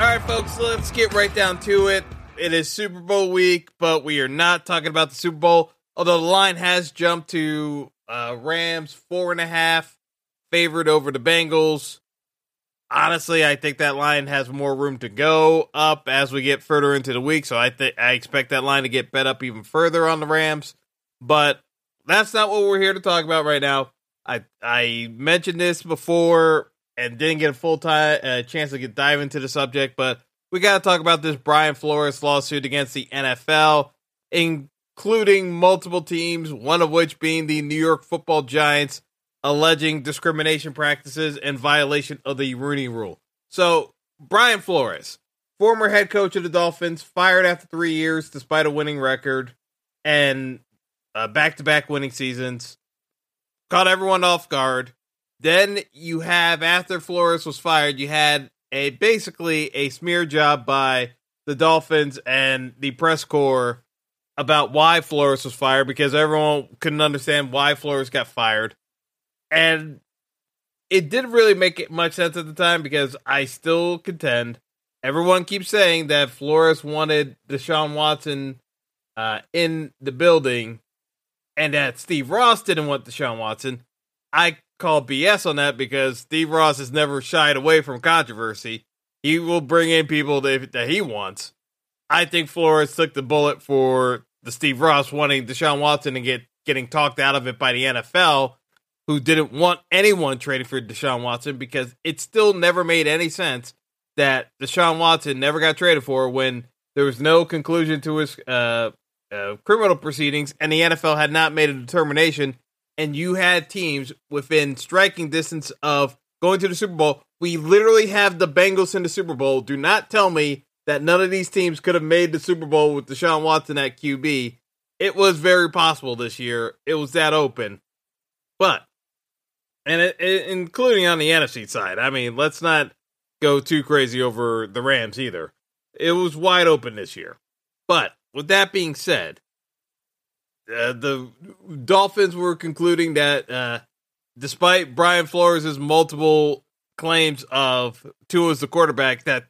All right, folks, let's get right down to it. It is Super Bowl week, but we are not talking about the Super Bowl. Although the line has jumped to uh, Rams four and a half, favored over the Bengals. Honestly, I think that line has more room to go up as we get further into the week. So I think I expect that line to get bet up even further on the Rams. But that's not what we're here to talk about right now. I I mentioned this before and didn't get a full time uh, chance to get dive into the subject, but we got to talk about this Brian Flores lawsuit against the NFL, including multiple teams, one of which being the New York Football Giants, alleging discrimination practices and violation of the Rooney Rule. So Brian Flores, former head coach of the Dolphins, fired after three years despite a winning record and back to back winning seasons, caught everyone off guard then you have after Flores was fired, you had a basically a smear job by the Dolphins and the press corps about why Flores was fired because everyone couldn't understand why Flores got fired. And it didn't really make it much sense at the time because I still contend everyone keeps saying that Flores wanted Deshaun Watson uh, in the building and that Steve Ross didn't want Deshaun Watson. I call BS on that because Steve Ross has never shied away from controversy. He will bring in people that, that he wants. I think Flores took the bullet for the Steve Ross wanting Deshaun Watson and get getting talked out of it by the NFL, who didn't want anyone trading for Deshaun Watson because it still never made any sense that Deshaun Watson never got traded for when there was no conclusion to his uh, uh, criminal proceedings and the NFL had not made a determination and you had teams within striking distance of going to the Super Bowl. We literally have the Bengals in the Super Bowl. Do not tell me that none of these teams could have made the Super Bowl with Deshaun Watson at QB. It was very possible this year. It was that open. But, and it, it, including on the NFC side, I mean, let's not go too crazy over the Rams either. It was wide open this year. But with that being said, uh, the Dolphins were concluding that uh, despite Brian Flores' multiple claims of Tua as the quarterback, that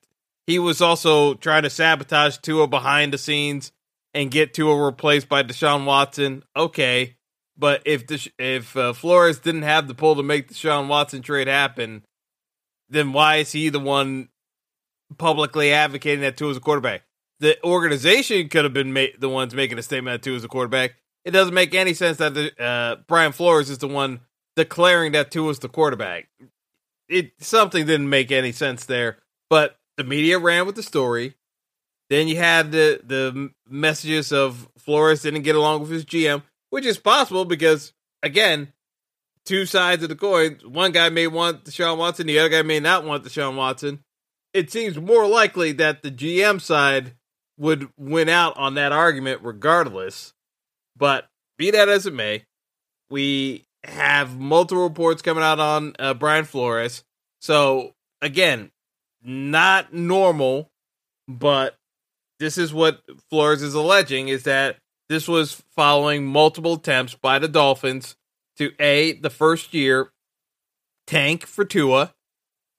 he was also trying to sabotage Tua behind the scenes and get Tua replaced by Deshaun Watson. Okay, but if Desha- if uh, Flores didn't have the pull to make the Deshaun Watson trade happen, then why is he the one publicly advocating that Tua as a quarterback? The organization could have been ma- the ones making a statement that Tua as a quarterback it doesn't make any sense that the, uh, Brian Flores is the one declaring that Tua is the quarterback. It something didn't make any sense there, but the media ran with the story. Then you had the the messages of Flores didn't get along with his GM, which is possible because again, two sides of the coin. One guy may want Deshaun Watson, the other guy may not want Deshaun Watson. It seems more likely that the GM side would win out on that argument regardless. But be that as it may, we have multiple reports coming out on uh, Brian Flores. So again, not normal, but this is what Flores is alleging is that this was following multiple attempts by the Dolphins to a the first year tank for Tua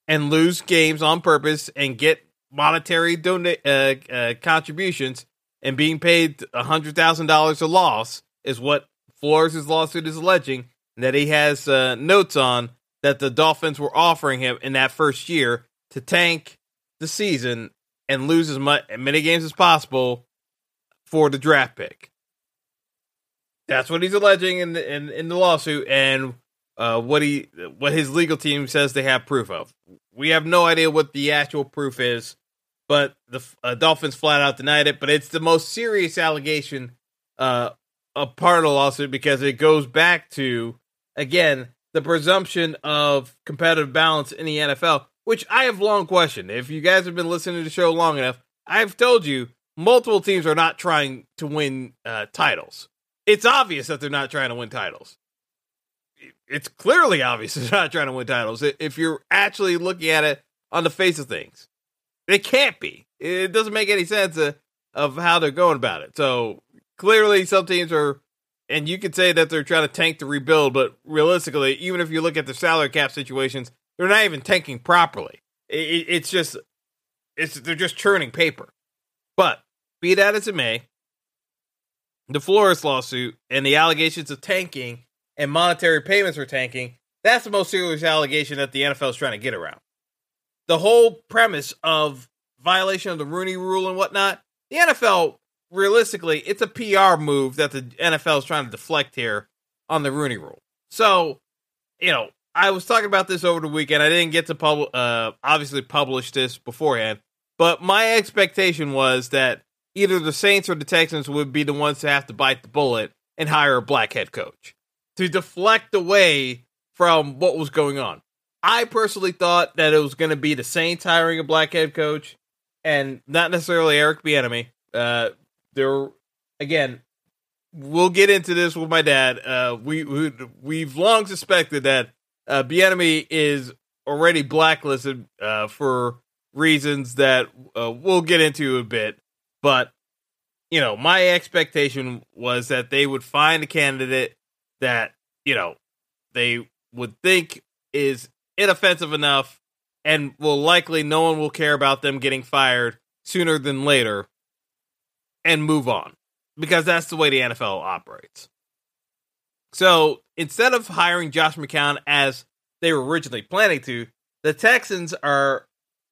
and lose games on purpose and get monetary donate uh, uh, contributions and being paid a hundred thousand dollars a loss is what Flores' lawsuit is alleging that he has uh, notes on that the Dolphins were offering him in that first year to tank the season and lose as much many games as possible for the draft pick. That's what he's alleging in the, in, in the lawsuit, and uh, what he what his legal team says they have proof of. We have no idea what the actual proof is, but the uh, Dolphins flat out denied it. But it's the most serious allegation, uh, a part of the lawsuit because it goes back to again the presumption of competitive balance in the NFL, which I have long questioned. If you guys have been listening to the show long enough, I've told you multiple teams are not trying to win uh, titles. It's obvious that they're not trying to win titles. It's clearly obvious they're not trying to win titles. If you're actually looking at it on the face of things, it can't be. It doesn't make any sense of, of how they're going about it. So clearly, some teams are, and you could say that they're trying to tank to rebuild, but realistically, even if you look at the salary cap situations, they're not even tanking properly. It, it's just, it's they're just churning paper. But be that as it may, the Flores lawsuit and the allegations of tanking and monetary payments for tanking, that's the most serious allegation that the NFL is trying to get around. The whole premise of violation of the Rooney rule and whatnot, the NFL, realistically, it's a PR move that the NFL is trying to deflect here on the Rooney rule. So, you know, I was talking about this over the weekend. I didn't get to pub- uh, obviously publish this beforehand, but my expectation was that either the Saints or the Texans would be the ones to have to bite the bullet and hire a black head coach to deflect away from what was going on. I personally thought that it was going to be the Saints hiring a black head coach and not necessarily Eric Bieniemy. Uh, there, again, we'll get into this with my dad. Uh, we, we we've long suspected that uh, Bieniemy is already blacklisted uh, for reasons that uh, we'll get into a bit. But, you know, my expectation was that they would find a candidate that, you know, they would think is inoffensive enough and will likely no one will care about them getting fired sooner than later and move on because that's the way the NFL operates. So instead of hiring Josh McCown as they were originally planning to, the Texans are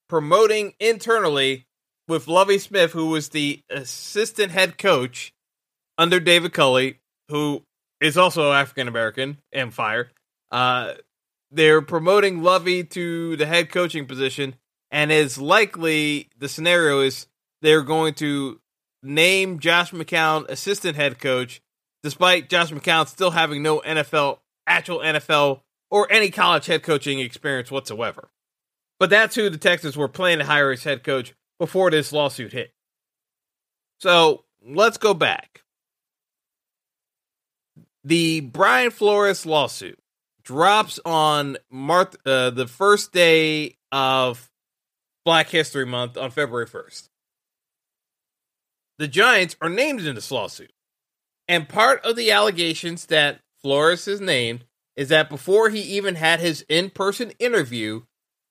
promoting internally with Lovie Smith, who was the assistant head coach under David Culley, who is also African American and fired. Uh, they're promoting Lovie to the head coaching position, and is likely the scenario is they're going to name Josh McCown assistant head coach, despite Josh McCown still having no NFL, actual NFL, or any college head coaching experience whatsoever. But that's who the Texans were planning to hire as head coach before this lawsuit hit. So let's go back. The Brian Flores lawsuit drops on Marth- uh, the first day of Black History Month on February 1st. The Giants are named in this lawsuit. And part of the allegations that Flores is named is that before he even had his in person interview,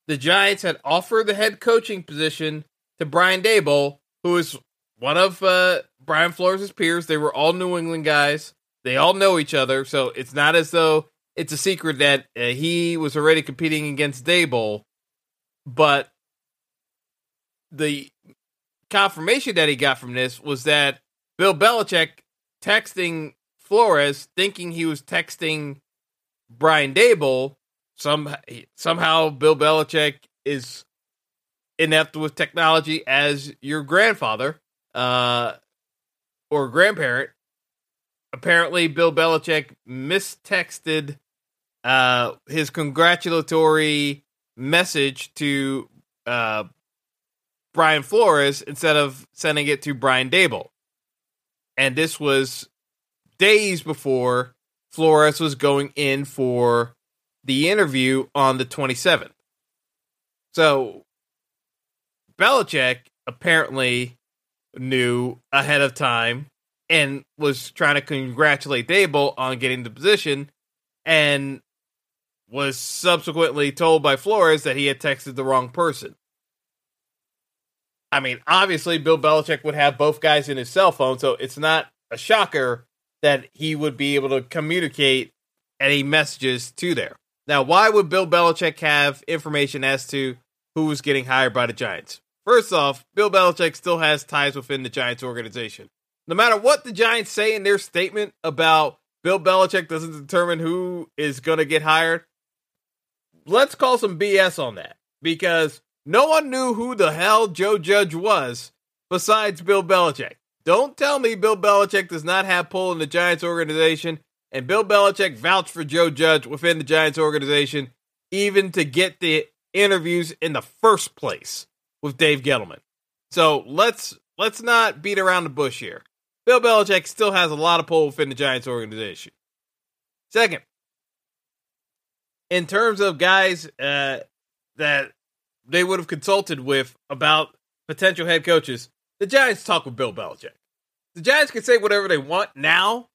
the Giants had offered the head coaching position to Brian Daboll, who is one of uh, Brian Flores' peers. They were all New England guys. They all know each other, so it's not as though it's a secret that uh, he was already competing against Daboll, But the confirmation that he got from this was that Bill Belichick texting Flores, thinking he was texting Brian Daboll. Some somehow Bill Belichick is inept with technology as your grandfather uh, or grandparent. Apparently, Bill Belichick mistexted uh, his congratulatory message to uh, Brian Flores instead of sending it to Brian Daboll. And this was days before Flores was going in for the interview on the 27th. So Belichick apparently knew ahead of time and was trying to congratulate Daboll on getting the position and was subsequently told by Flores that he had texted the wrong person. I mean, obviously, Bill Belichick would have both guys in his cell phone, so it's not a shocker that he would be able to communicate any messages to there. Now, why would Bill Belichick have information as to who was getting hired by the Giants? First off, Bill Belichick still has ties within the Giants organization. No matter what the Giants say in their statement about Bill Belichick doesn't determine who is going to get hired, let's call some BS on that because no one knew who the hell Joe Judge was besides Bill Belichick. Don't tell me Bill Belichick does not have pull in the Giants organization and Bill Belichick vouched for Joe Judge within the Giants organization even to get the interviews in the first place with Dave Gettleman. So let's let's not beat around the bush here. Bill Belichick still has a lot of pull within the Giants organization. Second, in terms of guys uh, that they would have consulted with about potential head coaches, the Giants talk with Bill Belichick. The Giants can say whatever they want now,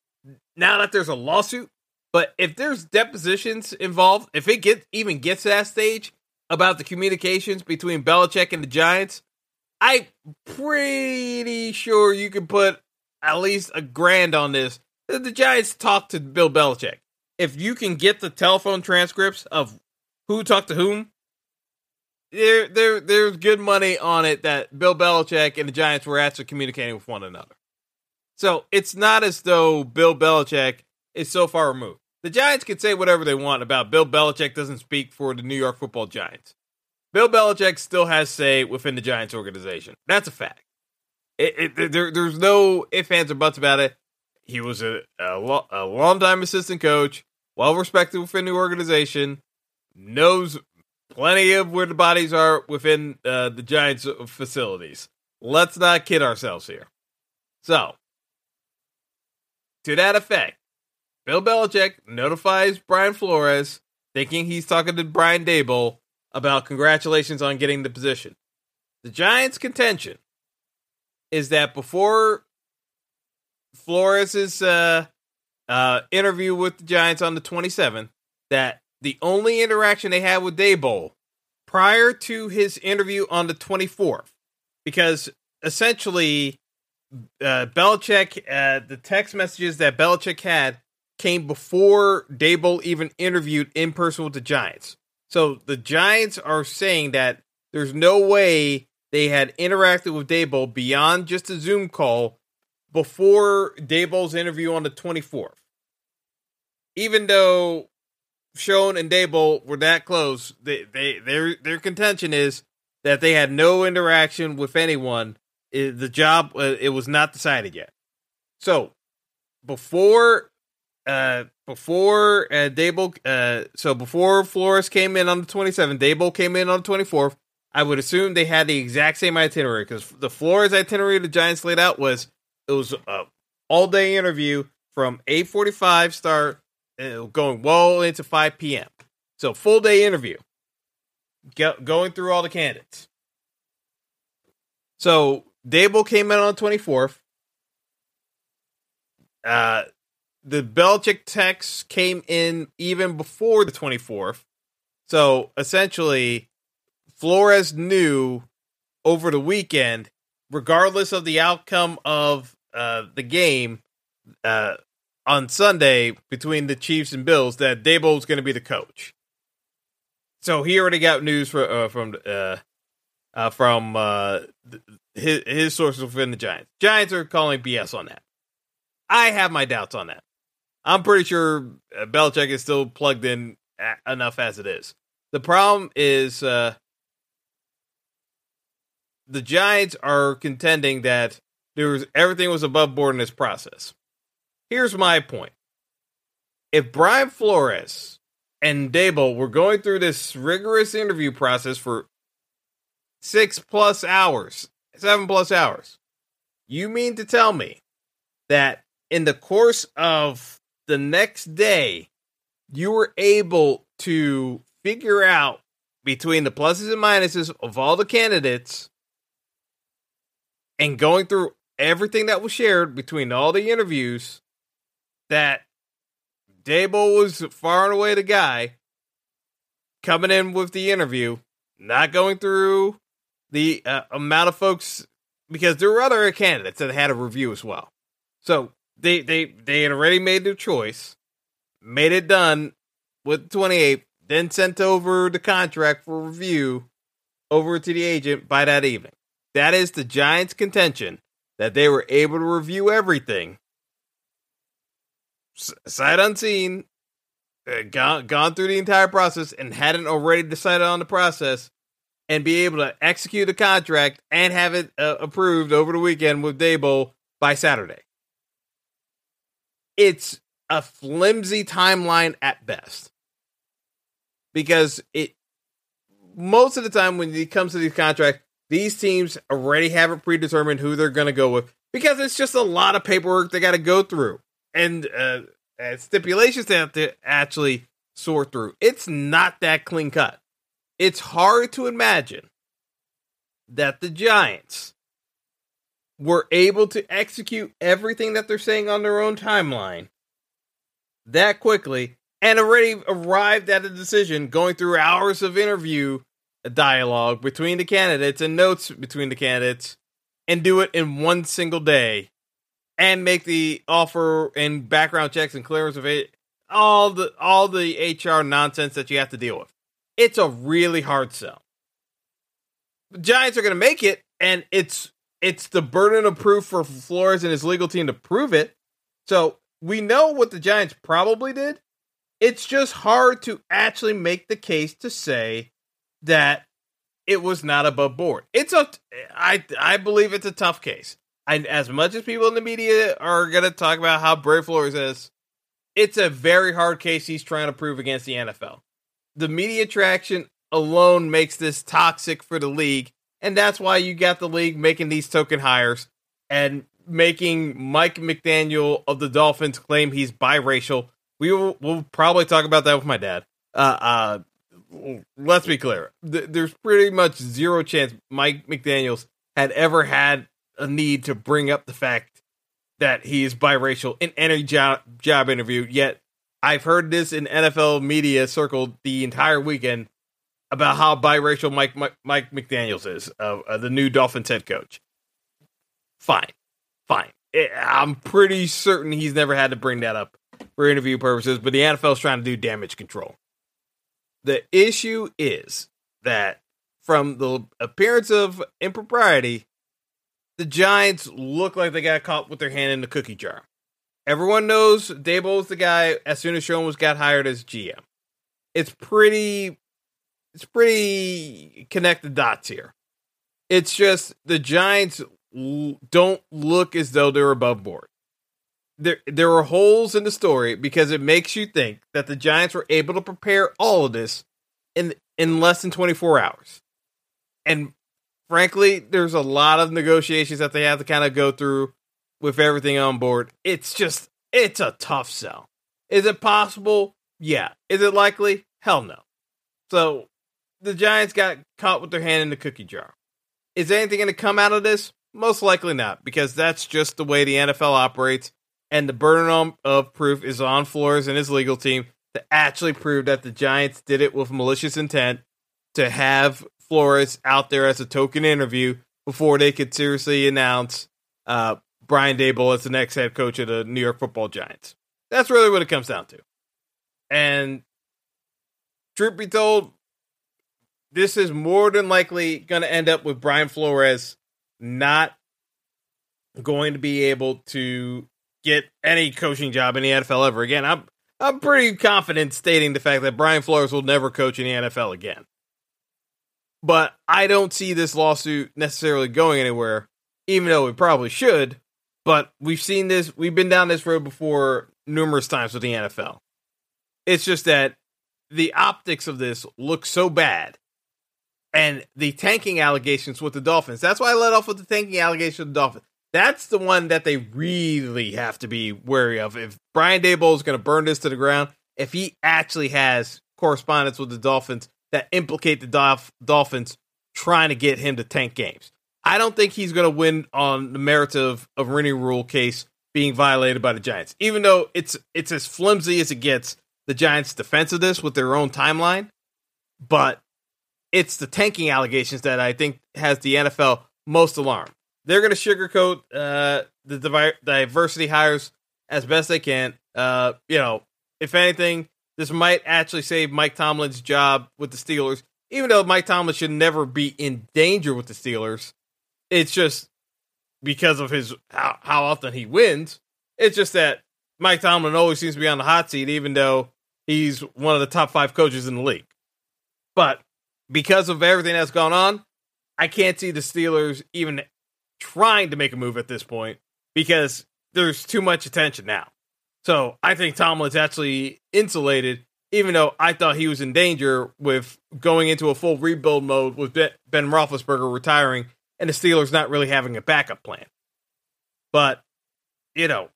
now that there's a lawsuit. But if there's depositions involved, if it get even gets to that stage about the communications between Belichick and the Giants, I'm pretty sure you can put at least a grand on this. The Giants talked to Bill Belichick. If you can get the telephone transcripts of who talked to whom, there, there, there's good money on it that Bill Belichick and the Giants were actually communicating with one another. So it's not as though Bill Belichick is so far removed. The Giants can say whatever they want about Bill Belichick doesn't speak for the New York football Giants. Bill Belichick still has say within the Giants organization. That's a fact. It, it, there, there's no ifs, ands, or buts about it. He was a, a, lo- a long-time assistant coach, well respected within the organization, knows plenty of where the bodies are within uh, the Giants facilities. Let's not kid ourselves here. So, to that effect, Bill Belichick notifies Brian Flores, thinking he's talking to Brian Daboll about congratulations on getting the position. The Giants' contention is that before Flores's uh, uh, interview with the Giants on the 27th, that the only interaction they had with Daboll prior to his interview on the 24th, because essentially uh, Belichick, uh, the text messages that Belichick had came before Daboll even interviewed in person with the Giants. So the Giants are saying that there's no way they had interacted with Daboll beyond just a Zoom call before Daboll's interview on the 24th. Even though Schoen and Daboll were that close, they, they their their contention is that they had no interaction with anyone it, the job uh, it was not decided yet. So before uh before uh Daboll uh so before Flores came in on the 27th, Daboll came in on the 24th. I would assume they had the exact same itinerary because the Flores itinerary the Giants laid out was it was a all day interview from 8:45 start going well into 5 p.m. So full day interview. Go, going through all the candidates. So Daboll came in on the 24th. Uh, the Belichick text came in even before the 24th. So essentially, Flores knew over the weekend, regardless of the outcome of uh, the game uh, on Sunday between the Chiefs and Bills, that Daboll was going to be the coach. So he already got news for, uh, from uh, uh, from uh, his, his sources within the Giants. Giants are calling BS on that. I have my doubts on that. I'm pretty sure Belichick is still plugged in enough as it is. The problem is uh, the Giants are contending that there was everything was above board in this process. Here's my point: if Brian Flores and Daboll were going through this rigorous interview process for six plus hours, seven plus hours. You mean to tell me that in the course of the next day, you were able to figure out between the pluses and minuses of all the candidates and going through everything that was shared between all the interviews that Daboll was far and away the guy coming in with the interview, not going through the uh, amount of folks because there were other candidates that had a review as well. So they they they had already made their choice, made it done with 28, then sent over the contract for review over to the agent by that evening. That is the Giants' contention that they were able to review everything. Sight unseen, uh, gone gone through the entire process and hadn't already decided on the process, and be able to execute the contract and have it uh, approved over the weekend with Daboll by Saturday. It's a flimsy timeline at best. Because it most of the time when it comes to these contracts, these teams already have it predetermined who they're going to go with because it's just a lot of paperwork they got to go through and uh, uh, stipulations they have to actually sort through. It's not that clean cut. It's hard to imagine that the Giants were able to execute everything that they're saying on their own timeline that quickly and already arrived at a decision going through hours of interview dialogue between the candidates and notes between the candidates and do it in one single day and make the offer and background checks and clearance of it all the all the HR nonsense that you have to deal with. It's a really hard sell. The Giants are going to make it and it's it's the burden of proof for Flores and his legal team to prove it. So, we know what the Giants probably did. It's just hard to actually make the case to say that it was not above board. It's a I I believe it's a tough case. And as much as people in the media are going to talk about how brave Flores is, it's a very hard case he's trying to prove against the NFL. The media traction alone makes this toxic for the league, and that's why you got the league making these token hires and making Mike McDaniel of the Dolphins claim he's biracial. We will we'll probably talk about that with my dad. Uh, uh, let's be clear. Th- there's pretty much zero chance Mike McDaniel's had ever had a need to bring up the fact that he is biracial in any job job interview. Yet I've heard this in NFL media circled the entire weekend about how biracial Mike Mike, Mike McDaniel's is, uh, uh, the new Dolphins head coach. Fine, fine. Eh, I'm pretty certain he's never had to bring that up for interview purposes, but the NFL's trying to do damage control. The issue is that from the appearance of impropriety, the Giants look like they got caught with their hand in the cookie jar. Everyone knows Daboll's the guy as soon as Schoen was got hired as GM. It's pretty it's pretty connected dots here. It's just the Giants don't look as though they're above board. There there are holes in the story because it makes you think that the Giants were able to prepare all of this in in less than 24 hours. And frankly, there's a lot of negotiations that they have to kind of go through with everything on board. It's just, it's a tough sell. Is it possible? Yeah. Is it likely? Hell no. So the Giants got caught with their hand in the cookie jar. Is anything going to come out of this? Most likely not, because that's just the way the NFL operates. And the burden of proof is on Flores and his legal team to actually prove that the Giants did it with malicious intent to have Flores out there as a token interview before they could seriously announce uh, Brian Daboll as the next head coach of the New York Football Giants. That's really what it comes down to. And truth be told, this is more than likely going to end up with Brian Flores not going to be able to get any coaching job in the NFL ever again. I'm I'm pretty confident stating the fact that Brian Flores will never coach in the NFL again but I don't see this lawsuit necessarily going anywhere, even though it probably should. But we've seen this, we've been down this road before numerous times with the NFL. It's just that the optics of this look so bad. And the tanking allegations with the Dolphins. That's why I let off with the tanking allegations with the Dolphins. That's the one that they really have to be wary of. If Brian Daboll is going to burn this to the ground, if he actually has correspondence with the Dolphins, that implicate the Dolph- Dolphins trying to get him to tank games. I don't think he's going to win on the merits of a Rooney Rule case being violated by the Giants, even though it's it's as flimsy as it gets. The Giants' defense of this with their own timeline, but it's the tanking allegations that I think has the NFL most alarmed. They're going to sugarcoat uh, the divi- diversity hires as best they can. Uh, you know, if anything, this might actually save Mike Tomlin's job with the Steelers, even though Mike Tomlin should never be in danger with the Steelers. It's just because of his how, how often he wins. It's just that Mike Tomlin always seems to be on the hot seat, even though he's one of the top five coaches in the league. But because of everything that's gone on, I can't see the Steelers even trying to make a move at this point because there's too much attention now. So I think Tomlin's actually insulated, even though I thought he was in danger with going into a full rebuild mode with Ben Roethlisberger retiring and the Steelers not really having a backup plan. But you know,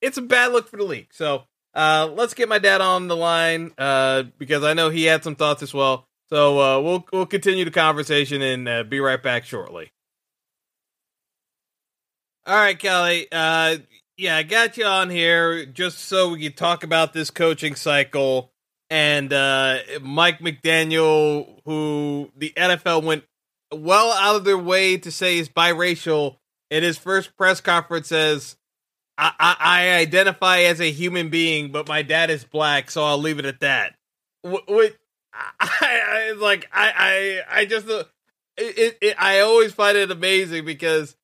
it's a bad look for the league. So uh, let's get my dad on the line uh, because I know he had some thoughts as well. So uh, we'll we'll continue the conversation and uh, be right back shortly. All right, Kelly. Uh, yeah, I got you on here just so we could talk about this coaching cycle and uh, Mike McDaniel, who the NFL went well out of their way to say is biracial. In his first press conference, says, I, I, I identify as a human being, but my dad is black, so I'll leave it at that." What, I, I like I I I just it, it, I always find it amazing because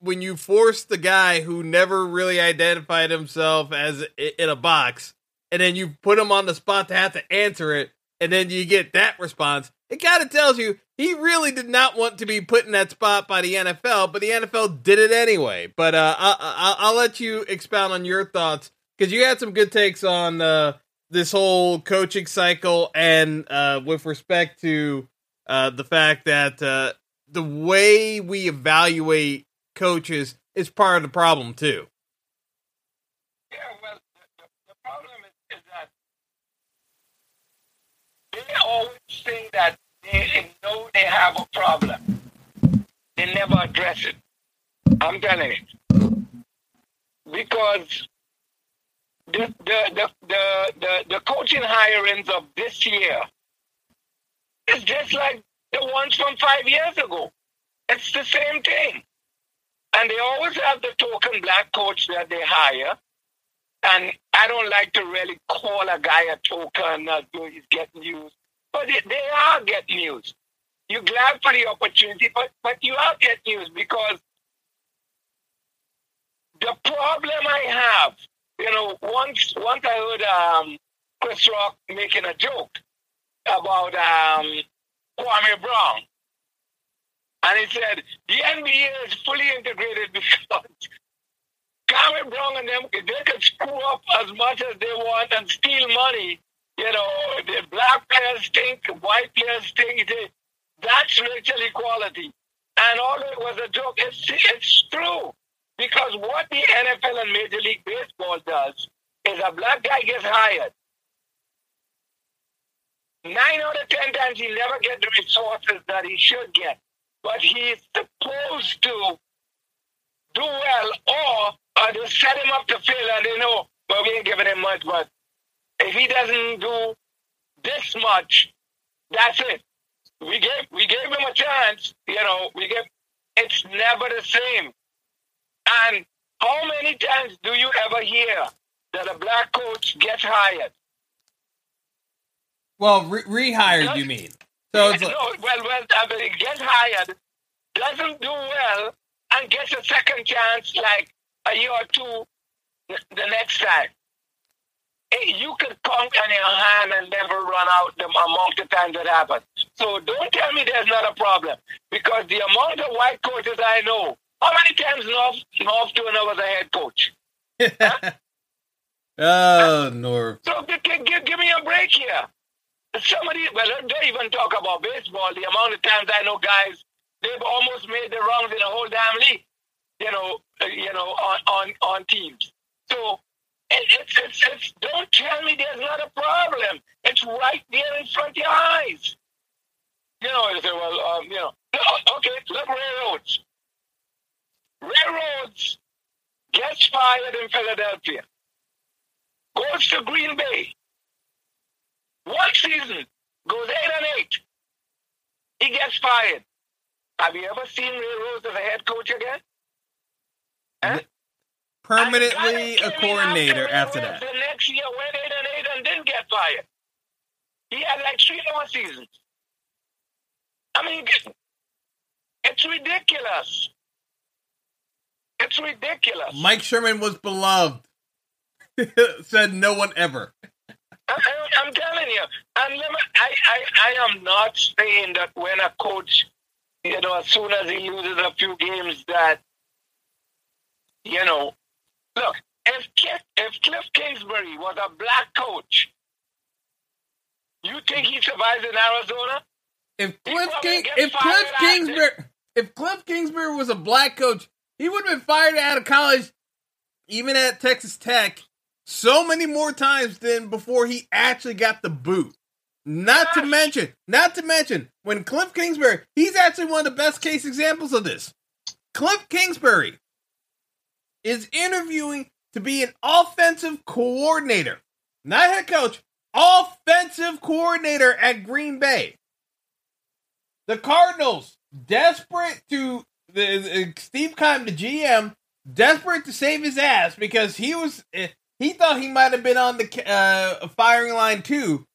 when you force the guy who never really identified himself as in a box, and then you put him on the spot to have to answer it, and then you get that response, it kind of tells you he really did not want to be put in that spot by the NFL, but the NFL did it anyway. But uh, I, will let you expound on your thoughts because you had some good takes on uh, this whole coaching cycle and uh, with respect to uh, the fact that uh, the way we evaluate coaches is part of the problem too. Yeah, well, the, problem is, that they always think that they know they have a problem. They never address it. I'm telling you. Because the, the, the, the, the, the coaching hirings of this year is just like the ones from five years ago. It's the same thing. And they always have the token black coach that they hire. And I don't like to really call a guy a token, uh, he's getting used. But they, they are getting used. You're glad for the opportunity, but, but you are getting used because the problem I have, you know, once once I heard um, Chris Rock making a joke about um, Oh, Kwame Brown. And he said, the NBA is fully integrated because Kwame Brown and them, they can screw up as much as they want and steal money. You know, the black players think, white players think. They, that's racial equality. And all it was a joke. It's, it's true. Because what the NFL and Major League Baseball does is a black guy gets hired. Nine out of ten times he never get the resources that he should get. But he's supposed to do well or, or to set him up to fail and they know, but we ain't giving him much, but if he doesn't do this much, that's it. We gave we gave him a chance, you know, we gave it's never the same. And how many times do you ever hear that a black coach gets hired? Well, re- rehired, you mean? So it's like, no, well, well, I mean, gets hired, doesn't do well, and gets a second chance like a year or two the next time. You can count on your hand and never run out the amount of times that happens. So don't tell me there's not a problem because the amount of white coaches I know, how many times Norv Norv Turner was a head coach? huh? oh, Norv. So give, give, give me a break here. Somebody, well, don't even talk about baseball. The amount of times I know guys, they've almost made the rounds in the whole damn league. You know, uh, you know, on on on teams. So it's, it's, it's, don't tell me there's not a problem. It's right there in front of your eyes. You know, you say, well, um, you know, okay, look. Ray Rhodes gets fired in Philadelphia, goes to Green Bay, one season, goes eight and eight. He gets fired. Have you ever seen Ray Rhodes as a head coach again? Huh? Permanently a coordinator after, after that. The next year went eight and eight and didn't get fired. He had like three more seasons. I mean, It's ridiculous. It's ridiculous. Mike Sherman was beloved. Said no one ever. I, am telling you, and me, I, I, I am not saying that when a coach, you know, as soon as he loses a few games, that, you know, look, if Cliff, if Cliff Kingsbury was a black coach, you think he survives in Arizona? If Cliff, King, if Cliff Kingsbury, if Cliff Kingsbury was a black coach, he would have been fired out of college, even at Texas Tech, so many more times than before he actually got the boot. Not to mention, not to mention, when Cliff Kingsbury, he's actually one of the best case examples of this. Cliff Kingsbury is interviewing to be an offensive coordinator, not head coach, offensive coordinator at Green Bay. The Cardinals, desperate to the, Steve Keim, the GM, desperate to save his ass because he was eh, he thought he might have been on the uh, firing line too.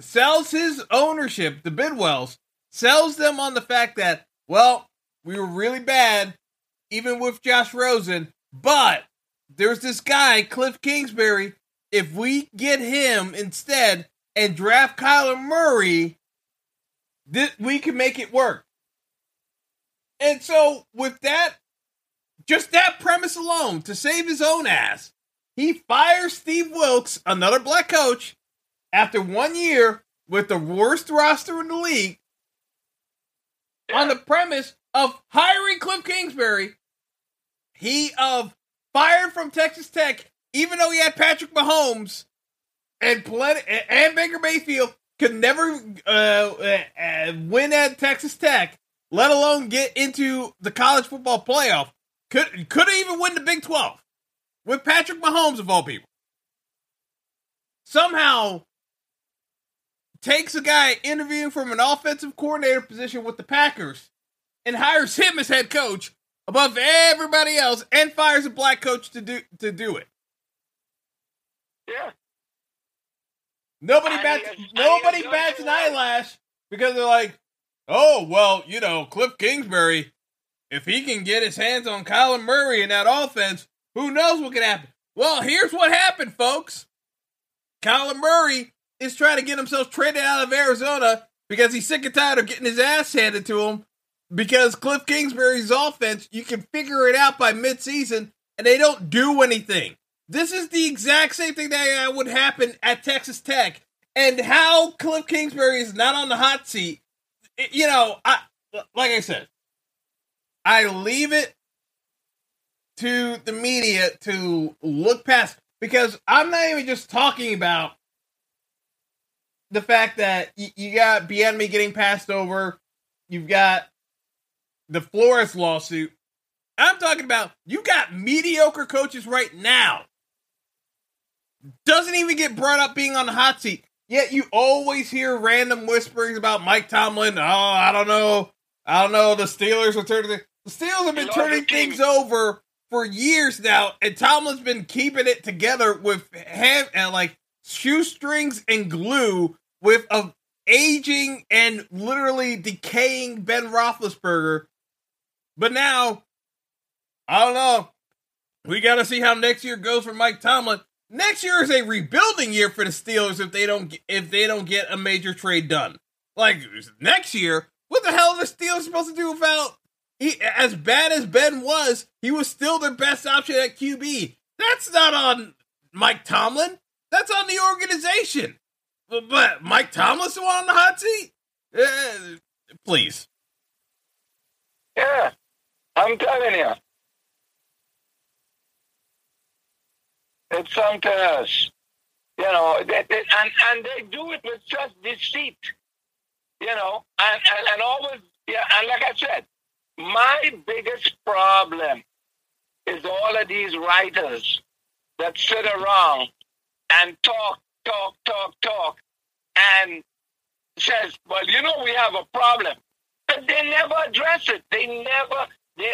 Sells his ownership, the Bidwells, sells them on the fact that well, we were really bad, even with Josh Rosen, but there's this guy, Cliff Kingsbury. If we get him instead and draft Kyler Murray, we can make it work. And so, with that, just that premise alone, to save his own ass, he fires Steve Wilks, another black coach, after one year with the worst roster in the league, on the premise of hiring Cliff Kingsbury. He of fired from Texas Tech, even though he had Patrick Mahomes and and Baker Mayfield could never uh, uh, uh, win at Texas Tech, let alone get into the college football playoff. Could couldn't even win the Big Twelve with Patrick Mahomes of all people. Somehow takes a guy interviewing from an offensive coordinator position with the Packers and hires him as head coach above everybody else and fires a black coach to do to do it. Yeah. Nobody bats nobody bats an eyelash because they're like, oh well, you know, Cliff Kingsbury, if he can get his hands on Kyler Murray in that offense, who knows what can happen? Well, here's what happened, folks. Kyler Murray is trying to get himself traded out of Arizona because he's sick and tired of getting his ass handed to him because Cliff Kingsbury's offense, you can figure it out by midseason, and they don't do anything. This is the exact same thing that uh, would happen at Texas Tech. And how Cliff Kingsbury is not on the hot seat, you know, I like I said, I leave it to the media to look past because I'm not even just talking about the fact that you, you got Bieniemy getting passed over, you've got the Flores lawsuit. I'm talking about you got mediocre coaches right now. Doesn't even get brought up being on the hot seat. Yet you always hear random whisperings about Mike Tomlin. Oh, I don't know. I don't know. The Steelers are turning. The Steelers have been turning things over for years now, and Tomlin's been keeping it together with hand and uh, like shoestrings and glue with a aging and literally decaying Ben Roethlisberger but now, I don't know. We got to see how next year goes for Mike Tomlin. Next year is a rebuilding year for the Steelers if they don't if they don't get a major trade done. Like next year, what the hell are the Steelers supposed to do without? He, as bad as Ben was, he was still their best option at QB. That's not on Mike Tomlin. That's on the organization. But, but Mike Tomlin's the one on the hot seat. Uh, please. Yeah. I'm telling you. It's something else. You know, they, they, and, and they do it with such deceit. You know, and, and, and always, yeah, and like I said, my biggest problem is all of these writers that sit around and talk, talk, talk, talk, and says, well, you know, we have a problem. But they never address it. They never they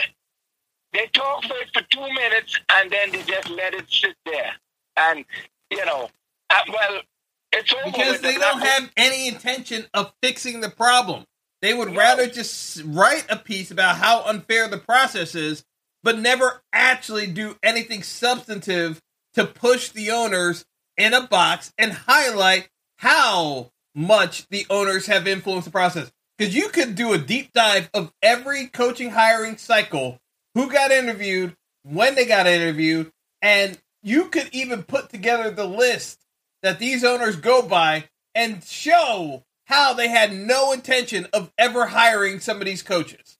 they talk for it for two minutes and then they just let it sit there. And you know, uh, well, it's over because they don't have any intention of fixing the problem. They would rather just write a piece about how unfair the process is, but never actually do anything substantive to push the owners in a box and highlight how much the owners have influenced the process. Because you could do a deep dive of every coaching hiring cycle, who got interviewed, when they got interviewed, and you could even put together the list that these owners go by and show how they had no intention of ever hiring some of these coaches.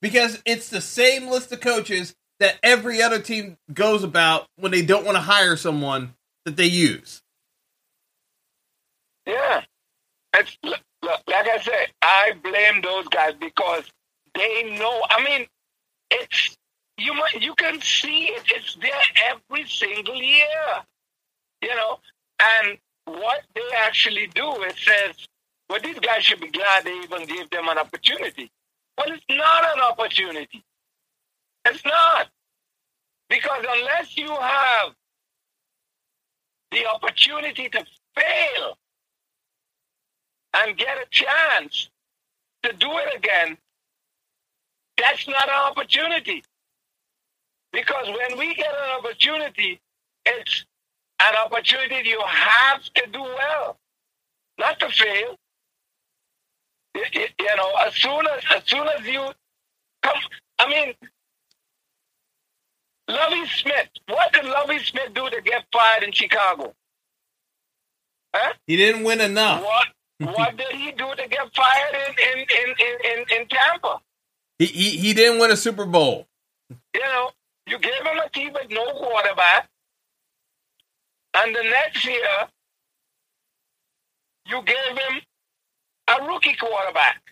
Because it's the same list of coaches that every other team goes about when they don't want to hire someone that they use. Yeah. It's, like I said, I blame those guys because they know. I mean, it's you. You can see it. It's there every single year. You know, and what they actually do is says, well, these guys should be glad they even gave them an opportunity. Well, it's not an opportunity. It's not. Because unless you have the opportunity to fail and get a chance to do it again, that's not an opportunity. Because when we get an opportunity, it's an opportunity you have to do well, not to fail. You, you know, as soon as as soon as you come, I mean, Lovie Smith. What did Lovie Smith do to get fired in Chicago? Huh? He didn't win enough. What What did he do to get fired in in in in, in Tampa? He, he he didn't win a Super Bowl. You know, you gave him a team with no quarterback. And the next year, you gave him a rookie quarterback.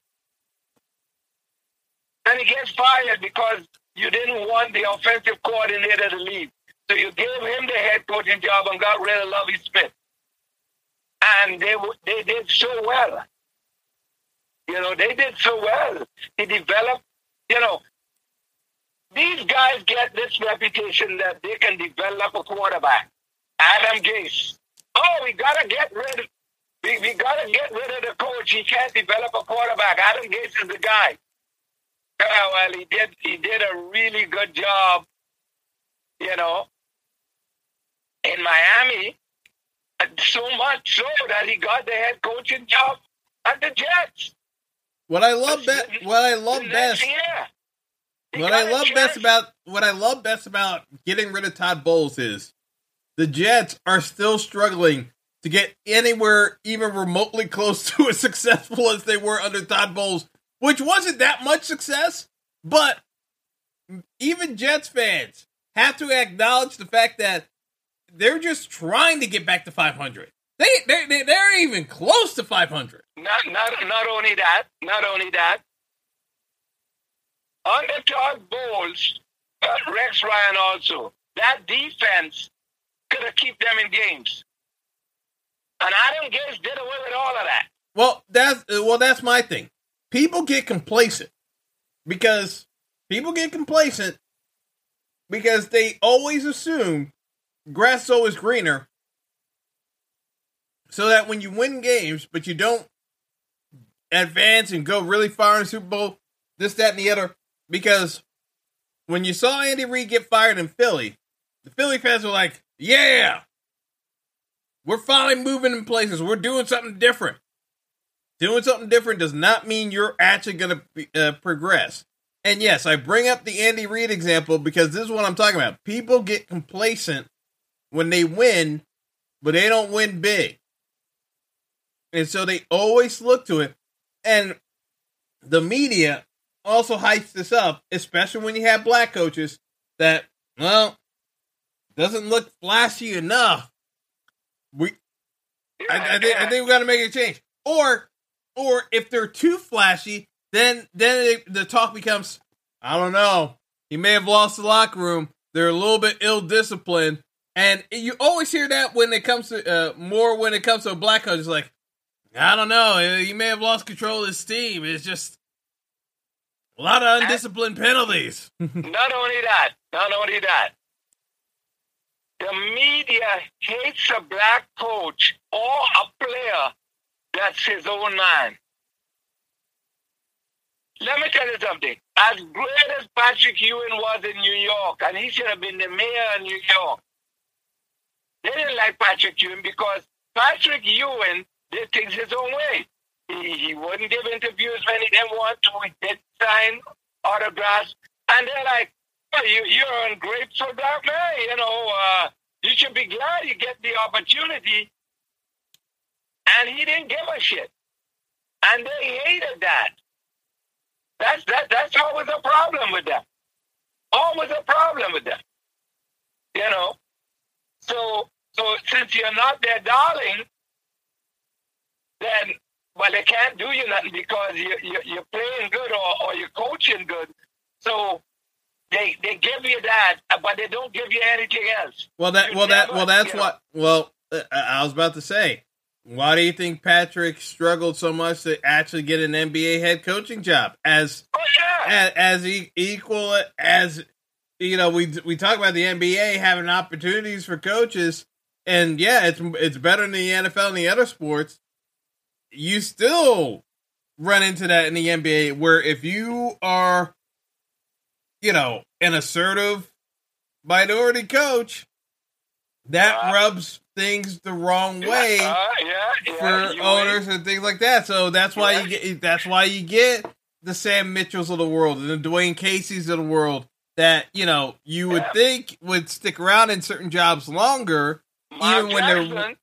And he gets fired because you didn't want the offensive coordinator to leave. So you gave him the head coaching job and got rid of Lovie Smith. And they, they did so well. You know, they did so well. He developed, you know, these guys get this reputation that they can develop a quarterback. Adam Gase. Oh, we gotta get rid. We we gotta get rid of the coach. He can't develop a quarterback. Adam Gase is the guy. Uh, well, he did. He did a really good job. You know, in Miami, so much so that he got the head coaching job at the Jets. What I love best, what I love best, what I love best about what I love best about getting rid of Todd Bowles is the Jets are still struggling to get anywhere even remotely close to as successful as they were under Todd Bowles, which wasn't that much success, but even Jets fans have to acknowledge the fact that they're just trying to get back to 500. They they they they're even close to 500. Not not not only that, not only that. Under Todd Bowles, uh, Rex Ryan also that defense could have keep them in games. And Adam Gase did away with all of that. Well, that's well, that's my thing. People get complacent because people get complacent because they always assume grass is always greener. So that when you win games, but you don't advance and go really far in the Super Bowl, this, that, and the other, because when you saw Andy Reid get fired in Philly, the Philly fans were like, yeah. We're finally moving in places. We're doing something different. Doing something different does not mean you're actually going to uh, progress. And yes, I bring up the Andy Reid example because this is what I'm talking about. People get complacent when they win, but they don't win big. And so they always look to it. And the media also hypes this up, especially when you have black coaches that, well, doesn't look flashy enough. We, I, I think, I think we got to make a change. Or, or if they're too flashy, then then it, the talk becomes, I don't know. He may have lost the locker room. They're a little bit ill disciplined, and you always hear that when it comes to uh, more when it comes to a black coach. It's like, I don't know. He may have lost control of his team. It's just a lot of undisciplined penalties. not only that, not only that, the media hates a black coach or a player that's his own man. let me tell you something. As great as Patrick Ewing was in New York, and he should have been the mayor of New York, they didn't like Patrick Ewing because Patrick Ewing did things his own way. He, he wouldn't give interviews when he didn't want to. He did sign autographs. And they're like, you, you're for that man. You know, uh, you should be glad you get the opportunity. And he didn't give a shit. And they hated that. That's that. That's always a problem with them. Always a problem with them. You know. So so since you're not their darling, then well they can't do you nothing because you, you you're playing good or, or you're coaching good. So they they give you that, but they don't give you anything else. Well, that well that well that's what well uh, I was about to say. Why do you think Patrick struggled so much to actually get an NBA head coaching job as oh, yeah. as, as equal as you know we we talk about the NBA having opportunities for coaches and yeah it's it's better than the NFL and the other sports you still run into that in the NBA where if you are you know an assertive minority coach that uh, rubs things the wrong way uh, yeah, yeah, for owners and things like that. So that's why yeah. you get that's why you get the Sam Mitchells of the world and the Dwane Caseys of the world that you know you would think would stick around in certain jobs longer, Mark even when Jackson. they're.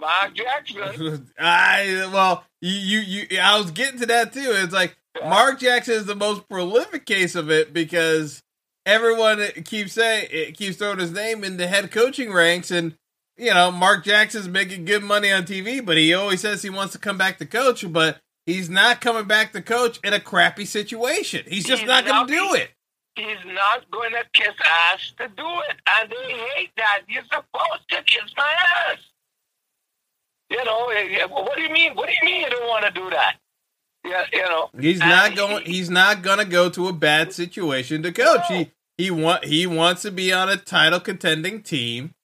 Mark Jackson. I well, you, you you I was getting to that too. It's like Mark Jackson is the most prolific case of it because everyone keeps saying it keeps throwing his name in the head coaching ranks, and you know Mark Jackson's making good money on TV, but he always says he wants to come back to coach, but he's not coming back to coach in a crappy situation. He's just he's not going to do it. He's not going to kiss ass to do it, and they hate that. You're supposed to kiss my ass. You know, eh, eh, what do you mean? What do you mean you don't want to do that? Yeah, you know. He's not going. He, he's not going to go to a bad situation to coach. No. He he want he wants to be on a title contending team.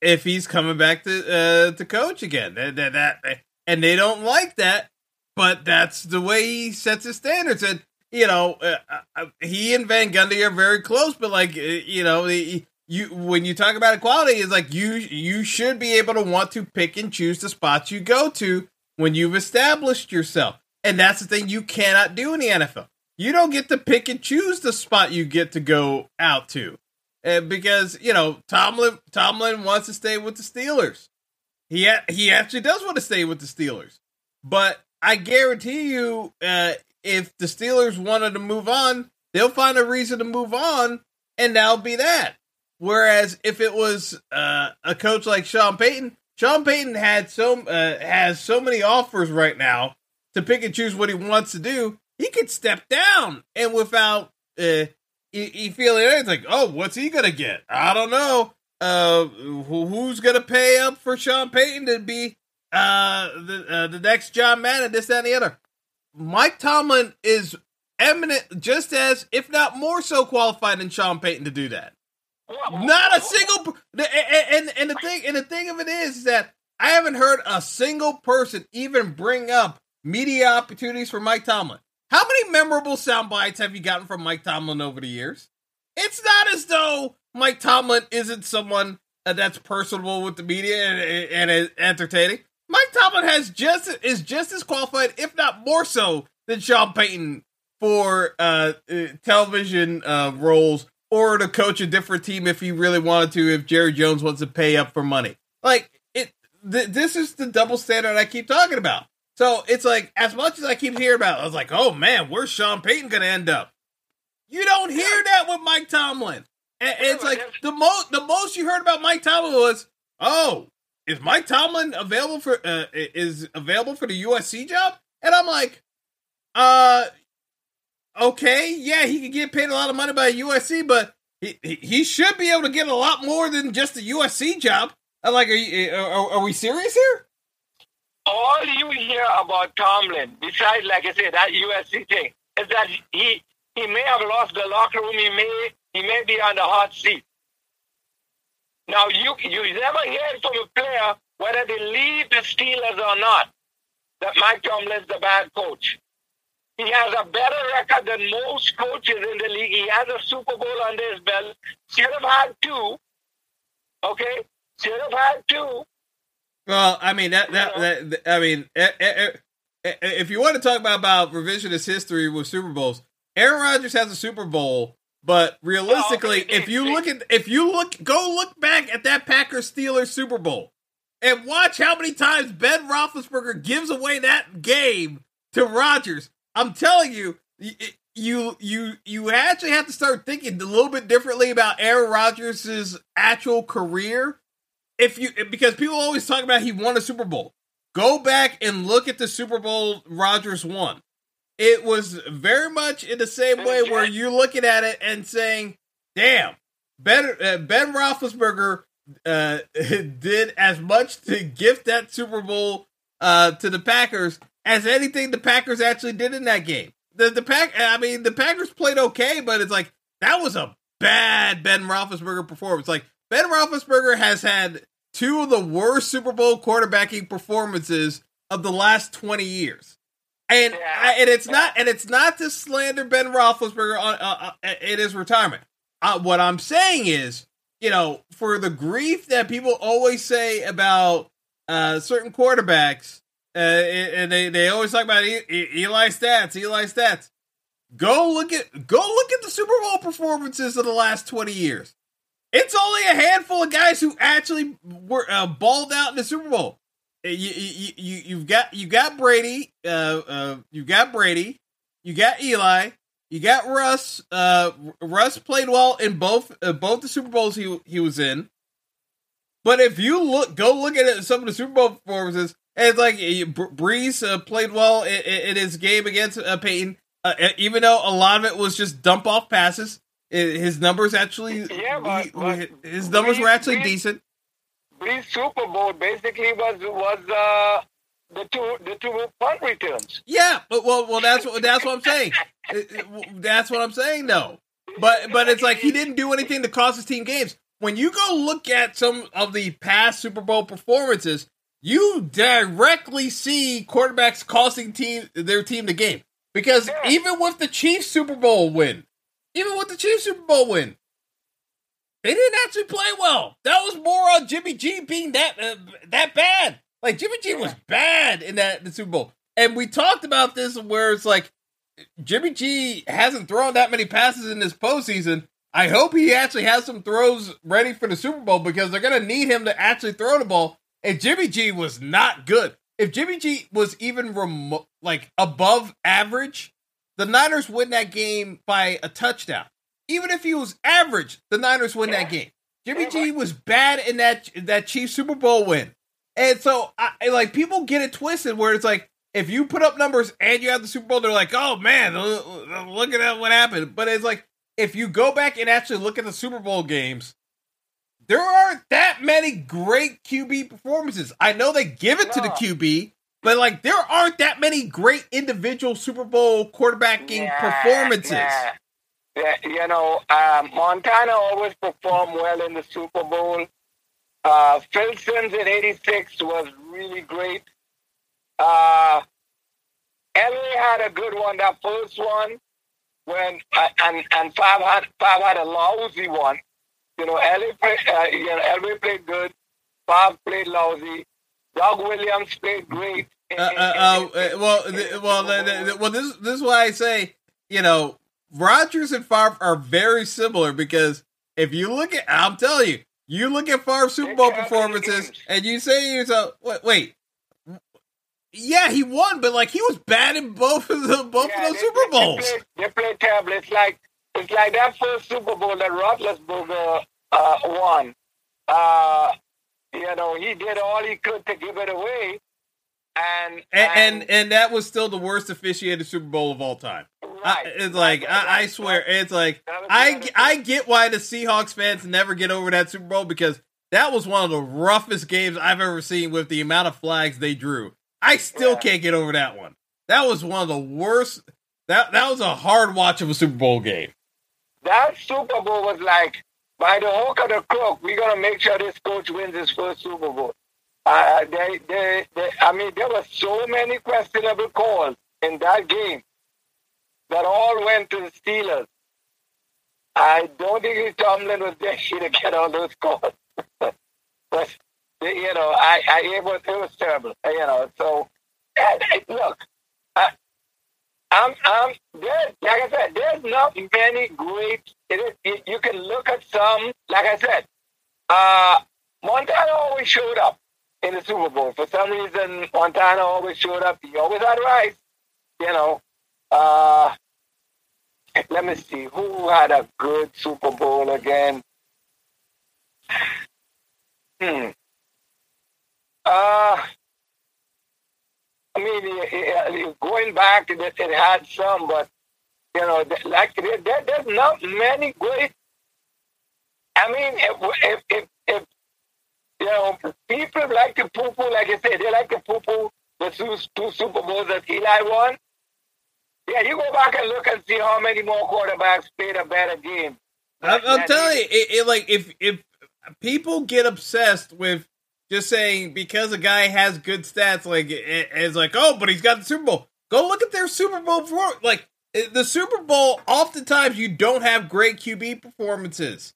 If he's coming back to uh, to coach again, that, that, that and they don't like that, but that's the way he sets his standards. And you know, uh, uh, uh he and Van Gundy are very close, but like uh, you know, he, you when you talk about equality, it's like you you should be able to want to pick and choose the spots you go to when you've established yourself. And that's the thing you cannot do in the NFL. You don't get to pick and choose the spot you get to go out to. Uh, because, you know, Tomlin Tomlin wants to stay with the Steelers. He ha- he actually does want to stay with the Steelers. But I guarantee you uh, if the Steelers wanted to move on, they'll find a reason to move on and that'll be that. Whereas if it was uh, a coach like Sean Payton, Sean Payton had so uh, has so many offers right now to pick and choose what he wants to do, he could step down and without uh, he, he feeling like, oh, what's he gonna get? I don't know. Uh, who, who's gonna pay up for Sean Payton to be uh the uh, the next John Madden? This, that, and the other. Mike Tomlin is eminent, just as if not more so qualified than Sean Payton to do that. Not a single and and the thing and the thing of it is, is that I haven't heard a single person even bring up media opportunities for Mike Tomlin. How many memorable sound bites have you gotten from Mike Tomlin over the years? It's not as though Mike Tomlin isn't someone uh, that's personable with the media and, and, entertaining. Mike Tomlin has just is just as qualified, if not more so, than Sean Payton for uh, uh, television uh, roles or to coach a different team if he really wanted to. If Jerry Jones wants to pay up for money, like it, th- this is the double standard I keep talking about. So it's like, as much as I keep hearing about, it, I was like, oh man, where's Sean Payton going to end up? You don't hear that with Mike Tomlin. And it's like the most the most you heard about Mike Tomlin was, oh, is Mike Tomlin available for uh, is available for the USC job? And I'm like, uh, okay, yeah, he could get paid a lot of money by USC, but he he should be able to get a lot more than just a USC job. I'm like, are, you, are, are we serious here? All you hear about Tomlin, besides, like I said, that USC thing, is that he he may have lost the locker room. He may he may be on the hot seat. Now you you never hear from a player whether they leave the Steelers or not that Mike Tomlin's the bad coach. He has a better record than most coaches in the league. He has a Super Bowl under his belt. Should have had two. Okay, should have had two. Well, I mean that that, that, I mean, eh, eh, eh, if you want to talk about about revisionist history with Super Bowls, Aaron Rodgers has a Super Bowl, but realistically, oh, if you look at if you look go look back at that Packers Steelers Super Bowl and watch how many times Ben Roethlisberger gives away that game to Rodgers. I'm telling you, you you you actually have to start thinking a little bit differently about Aaron Rodgers' actual career. If you because people always talk about he won a Super Bowl. Go back and look at the Super Bowl Rodgers won. It was very much in the same way where you're looking at it and saying, "Damn, Ben uh, Ben Roethlisberger uh, did as much to gift that Super Bowl uh, to the Packers as anything the Packers actually did in that game." the the pack. I mean, the Packers played okay, but it's like that was a bad Ben Roethlisberger performance. Like Ben Roethlisberger has had two of the worst Super Bowl quarterbacking performances of the last twenty years, and yeah. and it's not and it's not to slander Ben Roethlisberger on uh, uh, in his retirement. Uh, what I'm saying is, you know, for the grief that people always say about uh, certain quarterbacks uh, and they, they always talk about Eli stats, Eli stats. Go look at go look at the Super Bowl performances of the last twenty years. It's only a handful of guys who actually were uh, balled out in the Super Bowl. Uh, you, you, you you've got you got Brady, uh, uh, you got Brady, you got Eli, you got Russ. Uh, Russ played well in both uh, both the Super Bowls he he was in. But if you look, go look at some of the Super Bowl performances. And it's like Brees uh, played well in, in, his game against uh, Peyton, uh, even though a lot of it was just dump off passes. His numbers actually, yeah, but, but his numbers were actually Brees, decent. Brees Super Bowl basically was was uh, the two the two punt returns. Yeah, but well, well, that's what that's what I'm saying. that's what I'm saying, though. But but it's like he didn't do anything to cost his team games. When you go look at some of the past Super Bowl performances, you directly see quarterbacks costing team their team the game. Because yeah. even with the Chiefs Super Bowl win, even with the Chiefs Super Bowl win, they didn't actually play well. That was more on Jimmy G being that uh, that bad. Like Jimmy G was bad in that the Super Bowl, and we talked about this where it's like Jimmy G hasn't thrown that many passes in this postseason. I hope he actually has some throws ready for the Super Bowl because they're going to need him to actually throw the ball and Jimmy G was not good. If Jimmy G was even remote, like above average, the Niners win that game by a touchdown. Even if he was average, the Niners win that game. Jimmy G was bad in that that Chiefs Super Bowl win, and so I like people get it twisted where it's like if you put up numbers and you have the Super Bowl, they're like, oh man, look at that what happened. But it's like if you go back and actually look at the Super Bowl games, there aren't that many great QB performances. I know they give it no. to the QB, but like there aren't that many great individual Super Bowl quarterbacking performances. Yeah. yeah. you know, uh, Montana always performed well in the Super Bowl. Uh, Phil Simms in '86 was really great. Uh, LA had a good one, that first one, when uh, and and Favre had Favre had a lousy one you know, LA played, uh, you know, Elway played good. Bob played lousy. Doug Williams played great. Uh, uh, uh, well, well, well. This this is why I say, you know, Rodgers and Favre are very similar because if you look at, I'm telling you, you look at Favre's Super Bowl performances and you say to yourself, wait, wait, yeah, he won, but like he was bad in both of the both yeah, of those they, Super Bowls. They played, played terrible. It's like it's like that first Super Bowl that Roethlisberger uh, won. Uh, you know, he did all he could to give it away. And and, and, and, that was still the worst officiated Super Bowl of all time. Right. I, it's like I, I, swear, it's like I I get why the Seahawks fans never get over that Super Bowl because that was one of the roughest games I've ever seen with the amount of flags they drew. I still yeah. can't get over that one. That was one of the worst. That that was a hard watch of a Super Bowl game that Super Bowl was like, by the hook of the crook, we're gonna make sure this coach wins his first Super Bowl. Uh, they, they, they, I mean, there were so many questionable calls in that game. that all went to the Steelers. I don't think Tomlin was there to get all those calls. but, you know, I, I it was, it was terrible. You know, so look, I, I'm, I'm there. Like I said, there's not many great. It, it, you can look at some. Like I said, uh, Montana always showed up in the Super Bowl. For some reason, Montana always showed up. He always had rice. You know. Uh, let me see who had a good Super Bowl again. Hmm. Uh, I mean, going back, it, it had some, but you know, like there, there's not many great. I mean, if, if, if, if you um, know, people like to poo poo, like I said, they like to poo poo the two, two Super Bowls that Eli won. Yeah, you go back and look and see how many more quarterbacks played a better game. I'm, I'm telling you, it, it, like if if people get obsessed with just saying because a guy has good stats, like it, it's like, oh, but he's got the Super Bowl. Go look at their Super Bowl for like eh, the Super Bowl. Oftentimes, you don't have great QB performances.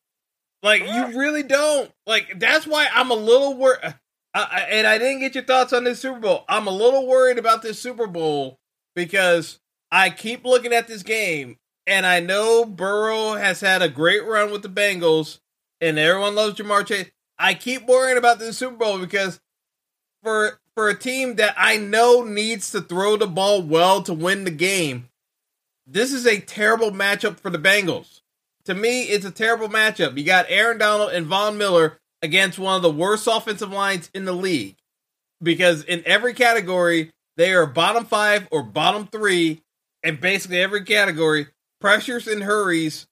Like yeah. you really don't. Like that's why I'm a little worried. Uh, and I didn't get your thoughts on this Super Bowl. I'm a little worried about this Super Bowl because I keep looking at this game, and I know Burrow has had a great run with the Bengals, and everyone loves Ja'Marr Chase. I keep worrying about this Super Bowl because for for a team that I know needs to throw the ball well to win the game, this is a terrible matchup for the Bengals. To me, it's a terrible matchup. You got Aaron Donald and Von Miller against one of the worst offensive lines in the league. Because in every category, they are bottom five or bottom three in basically every category. Pressures and hurries.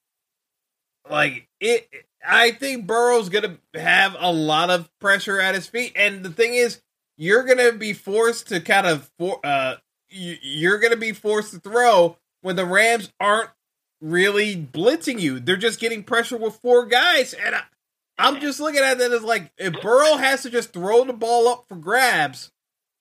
Like it I think Burrow's gonna have a lot of pressure at his feet, and the thing is, you're gonna be forced to kind of for uh, you're gonna be forced to throw when the Rams aren't really blitzing you. They're just getting pressure with four guys, and I, I'm just looking at that as like if Burrow has to just throw the ball up for grabs,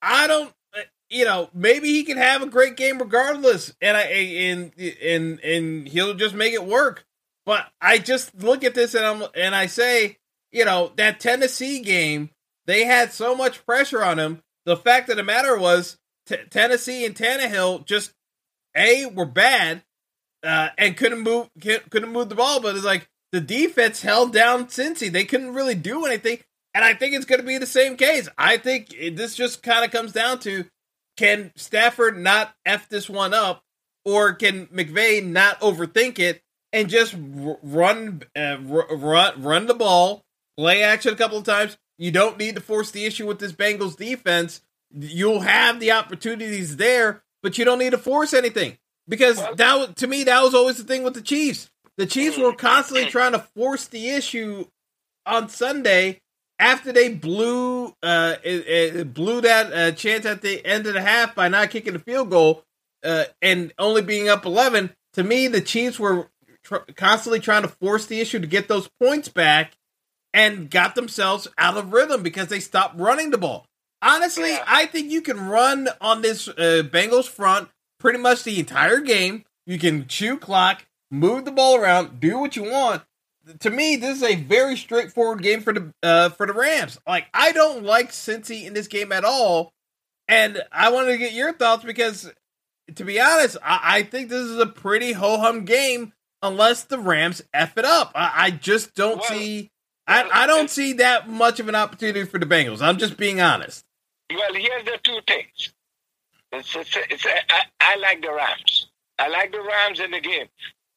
I don't. Uh, you know, maybe he can have a great game regardless, and I and and and he'll just make it work. But I just look at this and I'm and I say, you know, that Tennessee game, they had so much pressure on him. The fact of the matter was, t- Tennessee and Tannehill just a were bad uh, and couldn't move couldn't move the ball. But it's like the defense held down Cincy. They couldn't really do anything. And I think it's going to be the same case. I think this just kind of comes down to can Stafford not f this one up, or can McVay not overthink it and just run, uh, run, run the ball, play action a couple of times. You don't need to force the issue with this Bengals defense. You'll have the opportunities there, but you don't need to force anything because that to me that was always the thing with the Chiefs. The Chiefs were constantly trying to force the issue on Sunday after they blew uh it, it blew that uh, chance at the end of the half by not kicking the field goal uh, and only being up 11 to me the chiefs were tr- constantly trying to force the issue to get those points back and got themselves out of rhythm because they stopped running the ball. Honestly, yeah. I think you can run on this uh, Bengals front pretty much the entire game. You can chew clock, move the ball around, do what you want. To me, this is a very straightforward game for the uh, for the Rams. Like I don't like Cincy in this game at all, and I wanted to get your thoughts because, to be honest, I, I think this is a pretty ho hum game unless the Rams f it up. I, I just don't well, see. I, I don't see that much of an opportunity for the Bengals. I'm just being honest. Well, here's the two things. It's, it's, it's, I, I like the Rams. I like the Rams in the game.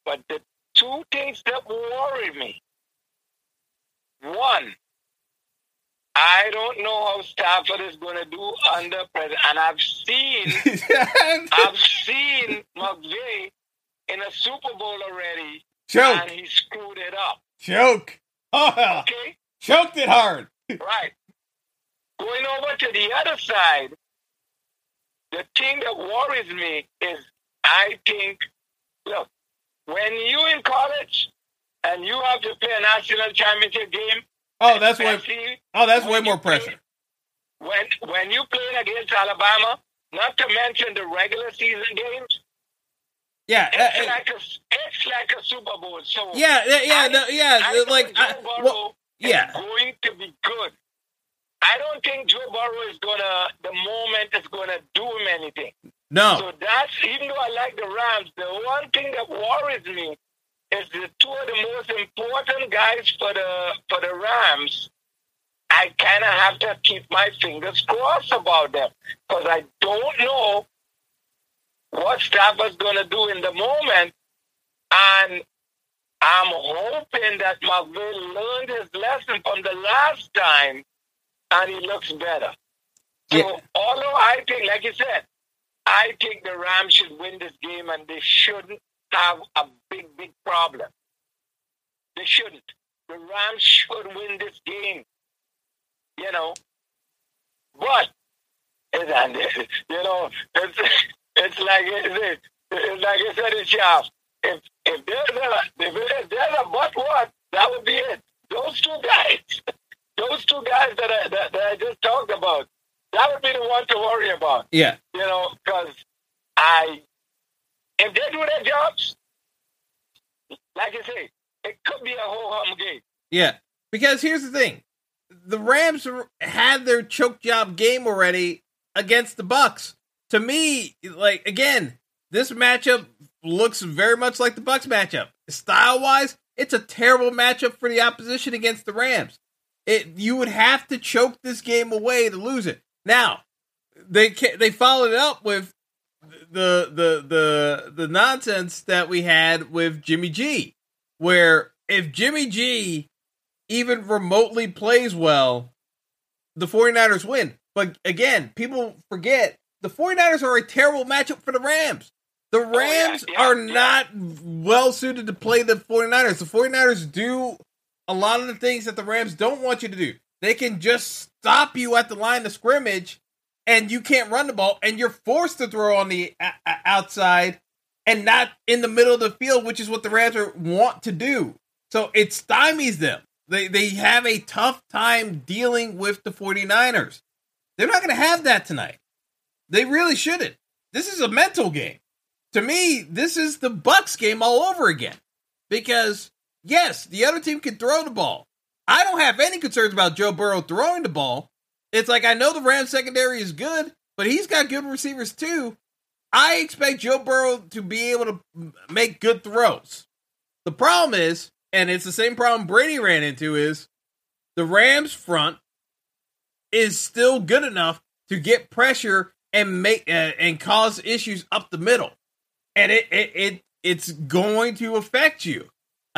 But the two things that worry me one, I don't know how Stafford is going to do under pressure. And I've seen, I've seen McVay in a Super Bowl already. Choke. And he screwed it up. Choke. Oh, okay. Choked it hard. right. Going over to the other side, the thing that worries me is I think, look, when you in college and you have to play a national championship game. Oh, that's way. Oh, that's way more play, pressure. When when you play against Alabama, not to mention the regular season games, Yeah, it's uh, like a it's like a Super Bowl. So yeah, yeah, yeah, I- no, yeah. I like, I, well, yeah. going to be good. I don't think Joe Burrow is gonna the moment is gonna do him anything. no, So that's even though I like the Rams, the one thing that worries me is the two of the most important guys for the for the Rams. I kind of have to keep my fingers crossed about them because I don't know what Stafford's going to do in the moment, and I'm hoping that McVay learned his lesson from the last time, and he looks better. So, Yeah. although I think, like you said, I think the Rams should win this game, and they shouldn't have a big, big problem. They shouldn't. The Rams should win this game. You know, but and, you know, it's it's like it's, it's like I said in Shaft. If if there's a if there's a but what, that would be it. Those two guys, those two guys that I that, that I just talked about, that would be the one to worry about. yeah, You know, because I, if they do their jobs, like I say, it could be a whole hum game. yeah. Because here's the thing: the Rams had their choke job game already against the Bucks. To me, like again, this matchup looks very much like the Bucks matchup. Style wise, it's a terrible matchup for the opposition against the Rams. It you would have to choke this game away to lose it. Now, they they followed it up with the the the the nonsense that we had with Jimmy G, where if Jimmy G even remotely plays well, the 49ers win. But again, people forget the 49ers are a terrible matchup for the Rams. The oh, yeah, Rams yeah, are yeah. not well suited to play the 49ers. The 49ers do a lot of the things that the Rams don't want you to do. They can just stop you at the line of scrimmage and you can't run the ball and you're forced to throw on the o- outside and not in the middle of the field, which is what the Rams want to do. So it stymies them. They they have a tough time dealing with the 49ers. They're not going to have that tonight. They really shouldn't. This is a mental game. To me, this is the Bucks game all over again. Because yes, the other team can throw the ball. I don't have any concerns about Joe Burrow throwing the ball. It's like I know the Rams secondary is good, but he's got good receivers too. I expect Joe Burrow to be able to make good throws. The problem is, and it's the same problem Brady ran into, is the Rams front is still good enough to get pressure and make uh, and cause issues up the middle, and it it, it it's going to affect you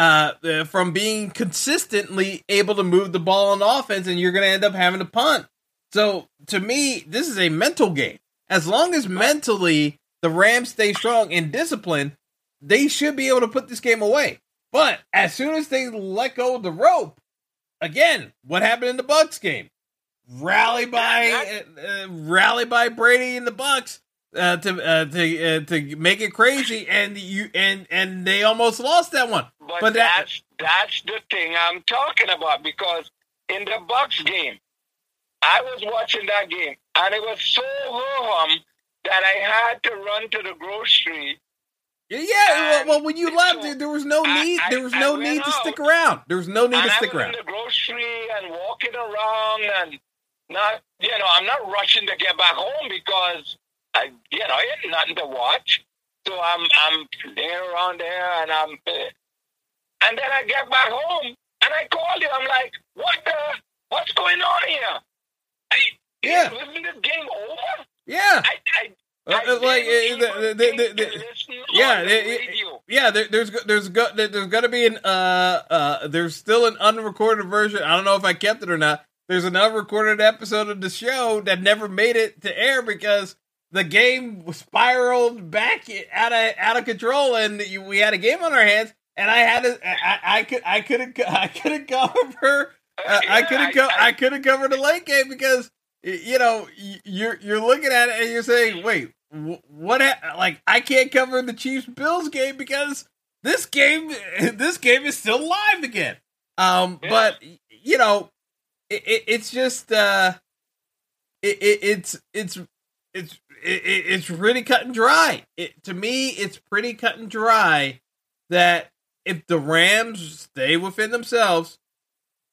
uh, uh, from being consistently able to move the ball on offense, and you're going to end up having to punt. So to me, this is a mental game. As long as mentally the Rams stay strong and disciplined, they should be able to put this game away. But as soon as they let go of the rope, again, what happened in the Bucks game? Rally by uh, uh, rally by Brady and the Bucks uh, to uh, to uh, to make it crazy, and you and and they almost lost that one. But, But that- that's that's the thing I'm talking about because in the Bucks game, I was watching that game and it was so hum that I had to run to the grocery. Yeah, well, well, when you left, so there, was no need. I- There was no need to stick around. There was no need to I stick around. in the grocery and walking around and not, you know, I'm not rushing to get back home because I, you know, I had nothing to watch. So I'm, I'm there around there and I'm, eh, and then I get back home and I call you. I'm like, what the, what's going on here? I, Yeah. Isn't this game over? Yeah, I, I, Uh, I like uh, the, the, the, yeah, the it- it- radio. yeah. There, there's there's go, there- there's got to be an uh uh. There's still an unrecorded version. I don't know if I kept it or not. There's an unrecorded episode of the show that never made it to air because the game spiraled back out of out of control, and we had a game on our hands. And I had to, I, I could, I couldn't, I couldn't cover. Uh, I couldn't co- I, couldn't cover the late game because you know you're you're looking at it and you're saying, wait, what? Ha-? Like I can't cover the Chiefs Bills game because this game this game is still live again. Um, Yeah. but you know, it, it, it's just uh, it, it it's it's it's it, it's really cut and dry. It, to me, it's pretty cut and dry that if the Rams stay within themselves,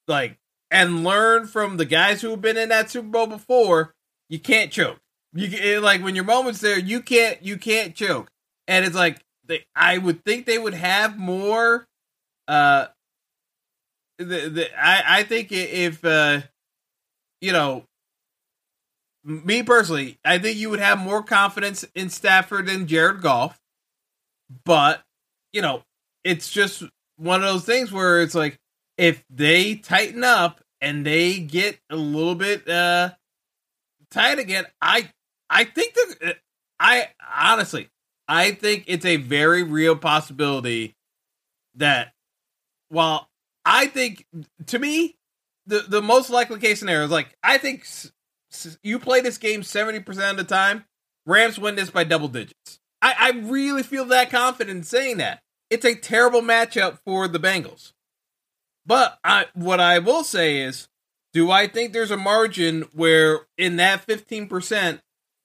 like and learn from the guys who have been in that Super Bowl before, you can't choke. You it, like when your moments there, you can't you can't choke. And it's like they, I would think they would have more. Uh, the, the I I think if uh, you know, me personally, I think you would have more confidence in Stafford than Jared Goff. But you know, it's just one of those things where it's like if they tighten up and they get a little bit uh tight again, I I think that I honestly I think it's a very real possibility that while I think to me the the most likely case scenario is like I think s- you play this game 70% of the time, Rams win this by double digits. I, I really feel that confident in saying that. It's a terrible matchup for the Bengals. But I, what I will say is, do I think there's a margin where in that 15%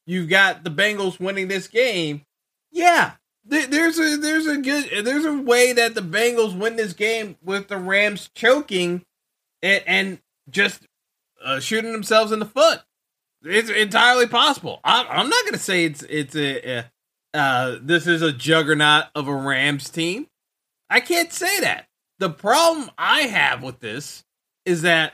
you've got the Bengals winning this game? Yeah. There's a there's a good there's a way that the Bengals win this game with the Rams choking and, and just uh, shooting themselves in the foot. It's entirely possible. I, I'm not going to say it's it's a, a uh, this is a juggernaut of a Rams team. I can't say that. The problem I have with this is that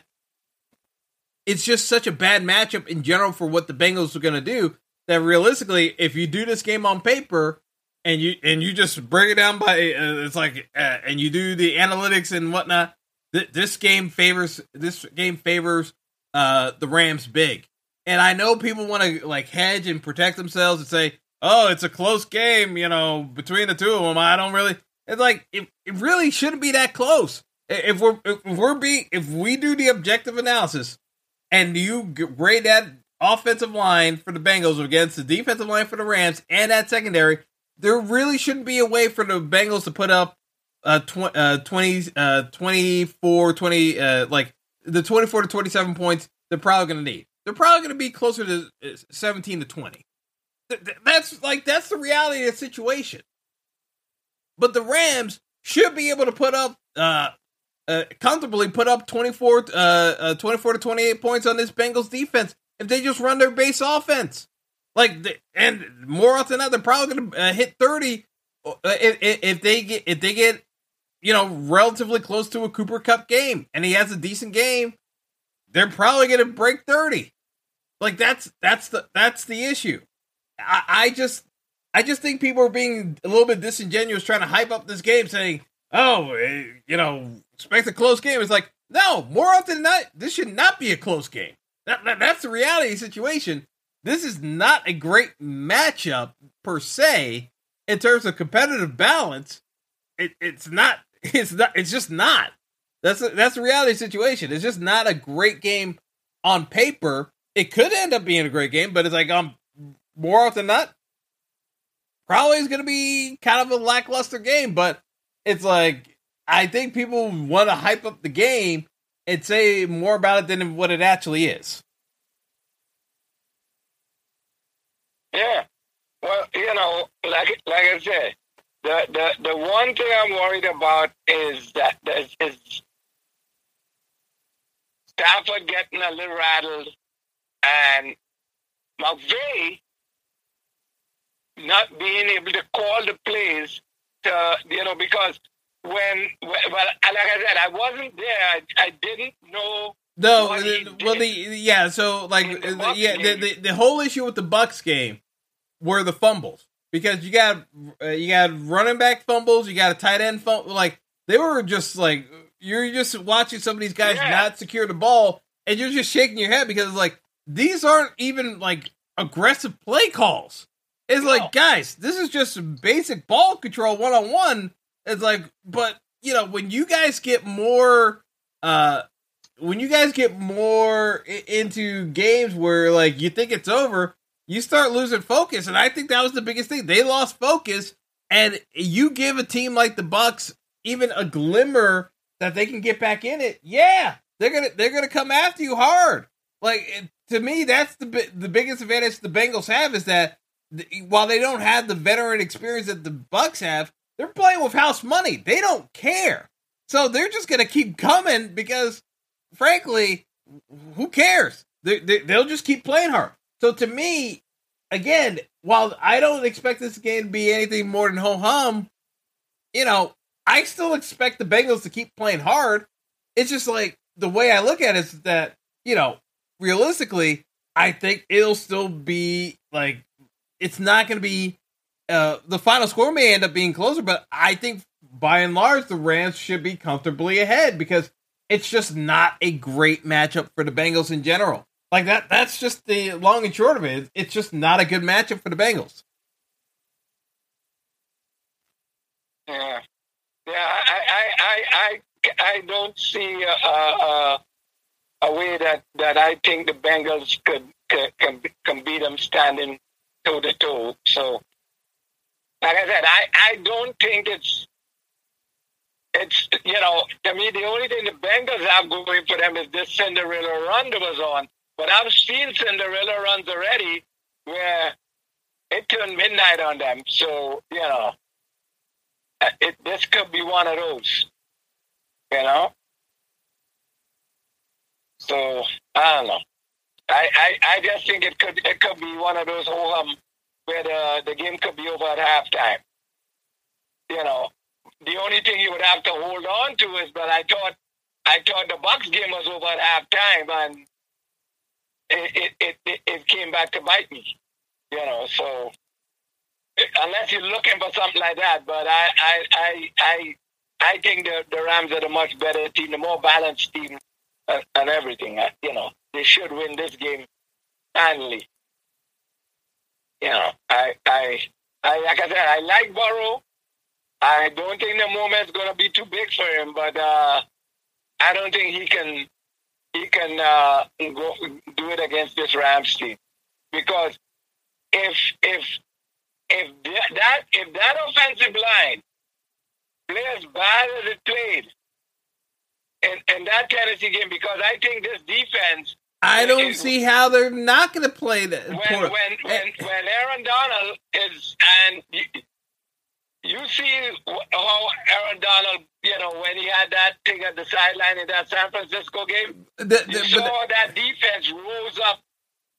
it's just such a bad matchup in general for what the Bengals are going to do that realistically, if you do this game on paper and you and you just break it down by uh, it's like uh, and you do the analytics and whatnot, th- this game favors this game favors uh, the Rams big. And I know people want to like hedge and protect themselves and say, "Oh, it's a close game," you know, between the two of them. I don't really. It's like it, it really shouldn't be that close. If we're if we're being if we do the objective analysis and you grade that offensive line for the Bengals against the defensive line for the Rams and that secondary, there really shouldn't be a way for the Bengals to put up uh, tw- uh 20 uh 24 20 uh like the 24 to 27 points they're probably going to need. They're probably going to be closer to uh, 17 to 20. That's like that's the reality of the situation. But the Rams should be able to put up uh, uh comfortably put up 24 uh, uh 24 to 28 points on this Bengals defense if they just run their base offense. Like the, and more often than not they're probably going to uh, hit 30 uh, if, if they get if they get you know relatively close to a Cooper Kupp game and he has a decent game, they're probably going to break 30. Like that's that's the that's the issue. I, I just I just think people are being a little bit disingenuous trying to hype up this game, saying, "Oh, eh, you know, expect a close game." It's like, no, more often than not, this should not be a close game. That, that, that's the reality situation. This is not a great matchup per se in terms of competitive balance. It, it's not. It's not. It's just not. That's a, that's the reality situation. It's just not a great game on paper. It could end up being a great game, but it's like um more often than not, probably is going to be kind of a lackluster game. But it's like I think people want to hype up the game and say more about it than what it actually is. Yeah. Well, you know, like like I said, the the the one thing I'm worried about is that is, is Stafford getting a little rattled and McVay not being able to call the plays to you know because when, well like I said I wasn't there I, I didn't know No, what he the- well, the yeah. So like, the the- yeah, the, the the whole issue with the Bucks game were the fumbles because you got uh, you got running back fumbles, you got a tight end fumble. Like they were just like you're just watching some of these guys Yeah. not secure the ball, and you're just shaking your head because like these aren't even like aggressive play calls. It's like guys, this is just basic ball control one on one. It's like, but you know when you guys get more. uh when you guys get more i- into games where like you think it's over, you start losing focus, and I think that was the biggest thing. They lost focus, and you give a team like the Bucks even a glimmer that they can get back in it. Yeah, they're gonna they're gonna come after you hard. Like to me, that's the the biggest advantage the Bengals have is that while they don't have the veteran experience that the Bucks have, they're playing with house money. They don't care, so they're just gonna keep coming because, frankly, who cares? They, they, they'll just keep playing hard. So to me, again, while I don't expect this game to be anything more than ho hum, you know, I still expect the Bengals to keep playing hard. It's just like the way I look at it is that, you know, realistically, I think it'll still be like it's not going to be uh the final score may end up being closer, but I think by and large the Rams should be comfortably ahead because it's just not a great matchup for the Bengals in general. Like that that's just the long and short of it. It's just not a good matchup for the Bengals. Yeah. Yeah, I I I I, I don't see a, a, a way that, that I think the Bengals could can, can beat them standing to toe. So, like I said, I, I don't think it's it's you know to me the only thing the Bengals have going for them is this Cinderella run that was on. But I've seen Cinderella runs already where it turned midnight on them. So you know, uh, it, this could be one of those. You know. So I don't know. I, I, I just think it could it could be one of those whole um where the the game could be over at halftime. You know, the only thing you would have to hold on to is, but I thought I thought the Bucks game was over at halftime, and it it, it, it came back to bite me. You know, so unless you're looking for something like that, but I I I I, I think the the Rams are the much better team, the more balanced team, and, and everything. You know, they should win this game handily. You know, I, I, I, like I said, I like Burrow. I don't think the moment's gonna be too big for him, but uh, I don't think he can, he can uh, go do it against this Rams team because if if if that if that offensive line plays bad as it played in, in that Tennessee game, because I think this defense I don't see how they're not going to play that. When, when, eh, when, eh. when Aaron Donald is, and you, you see how Aaron Donald, you know, when he had that thing at the sideline in that San Francisco game, the, the, you saw that defense rose up,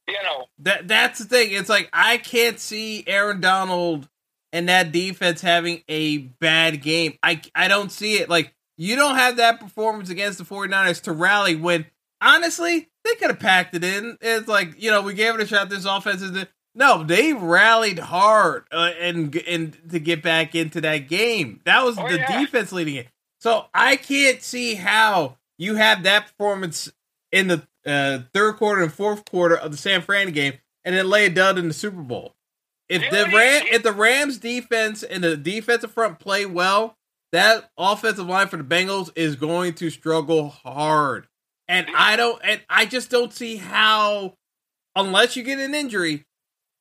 you know. That That's the thing. It's like, I can't see Aaron Donald and that defense having a bad game. I, I don't see it. Like, you don't have that performance against the 49ers to rally when, honestly, they could have packed it in. It's like you know we gave it a shot. This offense is no, they rallied hard uh, and and to get back into that game. That was oh, the yeah. defense leading it. So I can't see how you have that performance in the uh, third quarter and fourth quarter of the San Fran game, and then lay it dud in the Super Bowl. If the Ram, if the Rams defense and the defensive front play well, that offensive line for the Bengals is going to struggle hard. And I don't, and I just don't see how, unless you get an injury,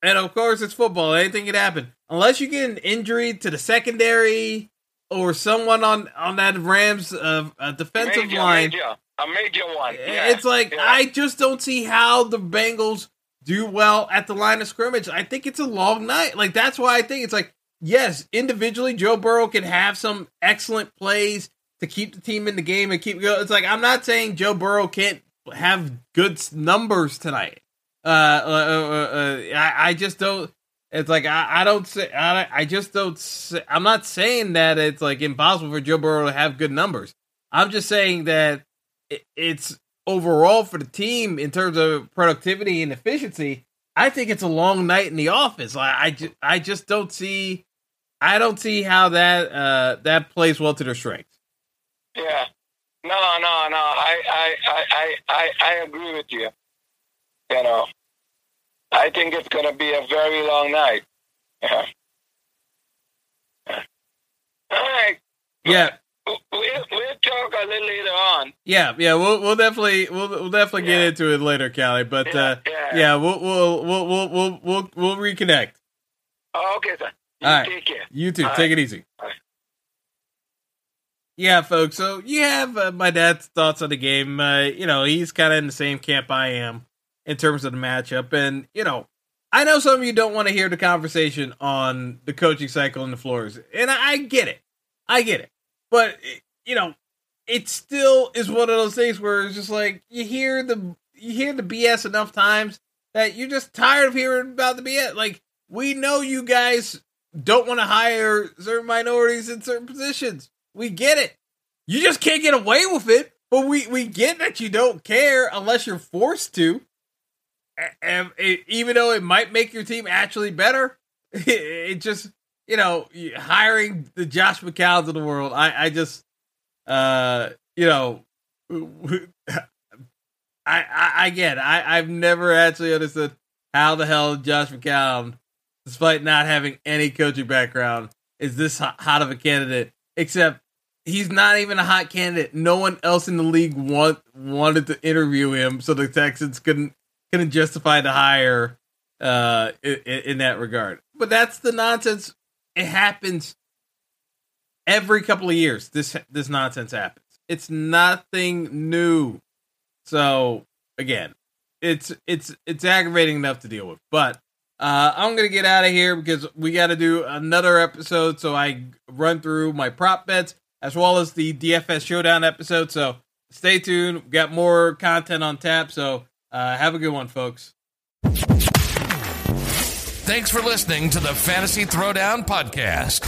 and of course it's football, anything can happen. Unless you get an injury to the secondary or someone on on that Rams uh, uh defensive major, line, major, a major one. Yeah, it's like yeah. I just don't see how the Bengals do well at the line of scrimmage. I think it's a long night. Like that's why I think it's like yes, individually Joe Burrow can have some excellent plays to keep the team in the game and keep going. It's like I'm not saying Joe Burrow can't have good numbers tonight. Uh, uh, uh, uh I, I just don't. It's like I, I don't say I, I just don't. Say, I'm not saying that it's like impossible for Joe Burrow to have good numbers. I'm just saying that it, it's overall for the team in terms of productivity and efficiency. I think it's a long night in the office. I I, ju- I just don't see. I don't see how that uh, that plays well to their strength. Yeah. No, no, no. I, I, I, I, I agree with you. You know, I think it's going to be a very long night. Yeah. yeah. All right. Yeah. We'll, we'll talk a little later on. Yeah, yeah, we'll we'll definitely we'll we'll definitely yeah. get into it later, Callie. But yeah, uh, yeah. yeah, we'll we'll we'll we'll we'll we'll, we'll reconnect. Oh, okay, sir. You All right. take care. You too. All take right. it easy. Right. Yeah, folks. So you have uh, my dad's thoughts on the game. Uh, you know, he's kind of in the same camp I am. in terms of the matchup. And, you know, I know some of you don't want to hear the conversation on the coaching cycle and the Flores, and I, I get it. I get it. But, you know, it still is one of those things where it's just like you hear the you hear the BS enough times that you're just tired of hearing about the BS. Like we know you guys don't want to hire certain minorities in certain positions. We get it. You just can't get away with it. But we we get that you don't care unless you're forced to. And it, even though it might make your team actually better, it, it just you know hiring the Josh McCowns of the world. I I just uh you know I I, I it. I I've never actually understood how the hell Josh McCown, despite not having any coaching background, is this hot of a candidate. Except he's not even a hot candidate. No one else in the league want wanted to interview him, so the Texans couldn't couldn't justify the hire uh, in, in that regard. But that's the nonsense. It happens every couple of years. This this nonsense happens. It's nothing new. So again, it's it's it's aggravating enough to deal with. But uh, I'm gonna get out of here because we got to do another episode. So I run through my prop bets as well as the DFS Showdown episode. So stay tuned. We got more content on tap. So uh, have a good one, folks. Thanks for listening to the Fantasy Throwdown Podcast.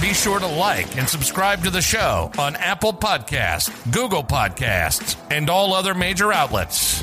Be sure to like and subscribe to the show on Apple Podcasts, Google Podcasts, and all other major outlets.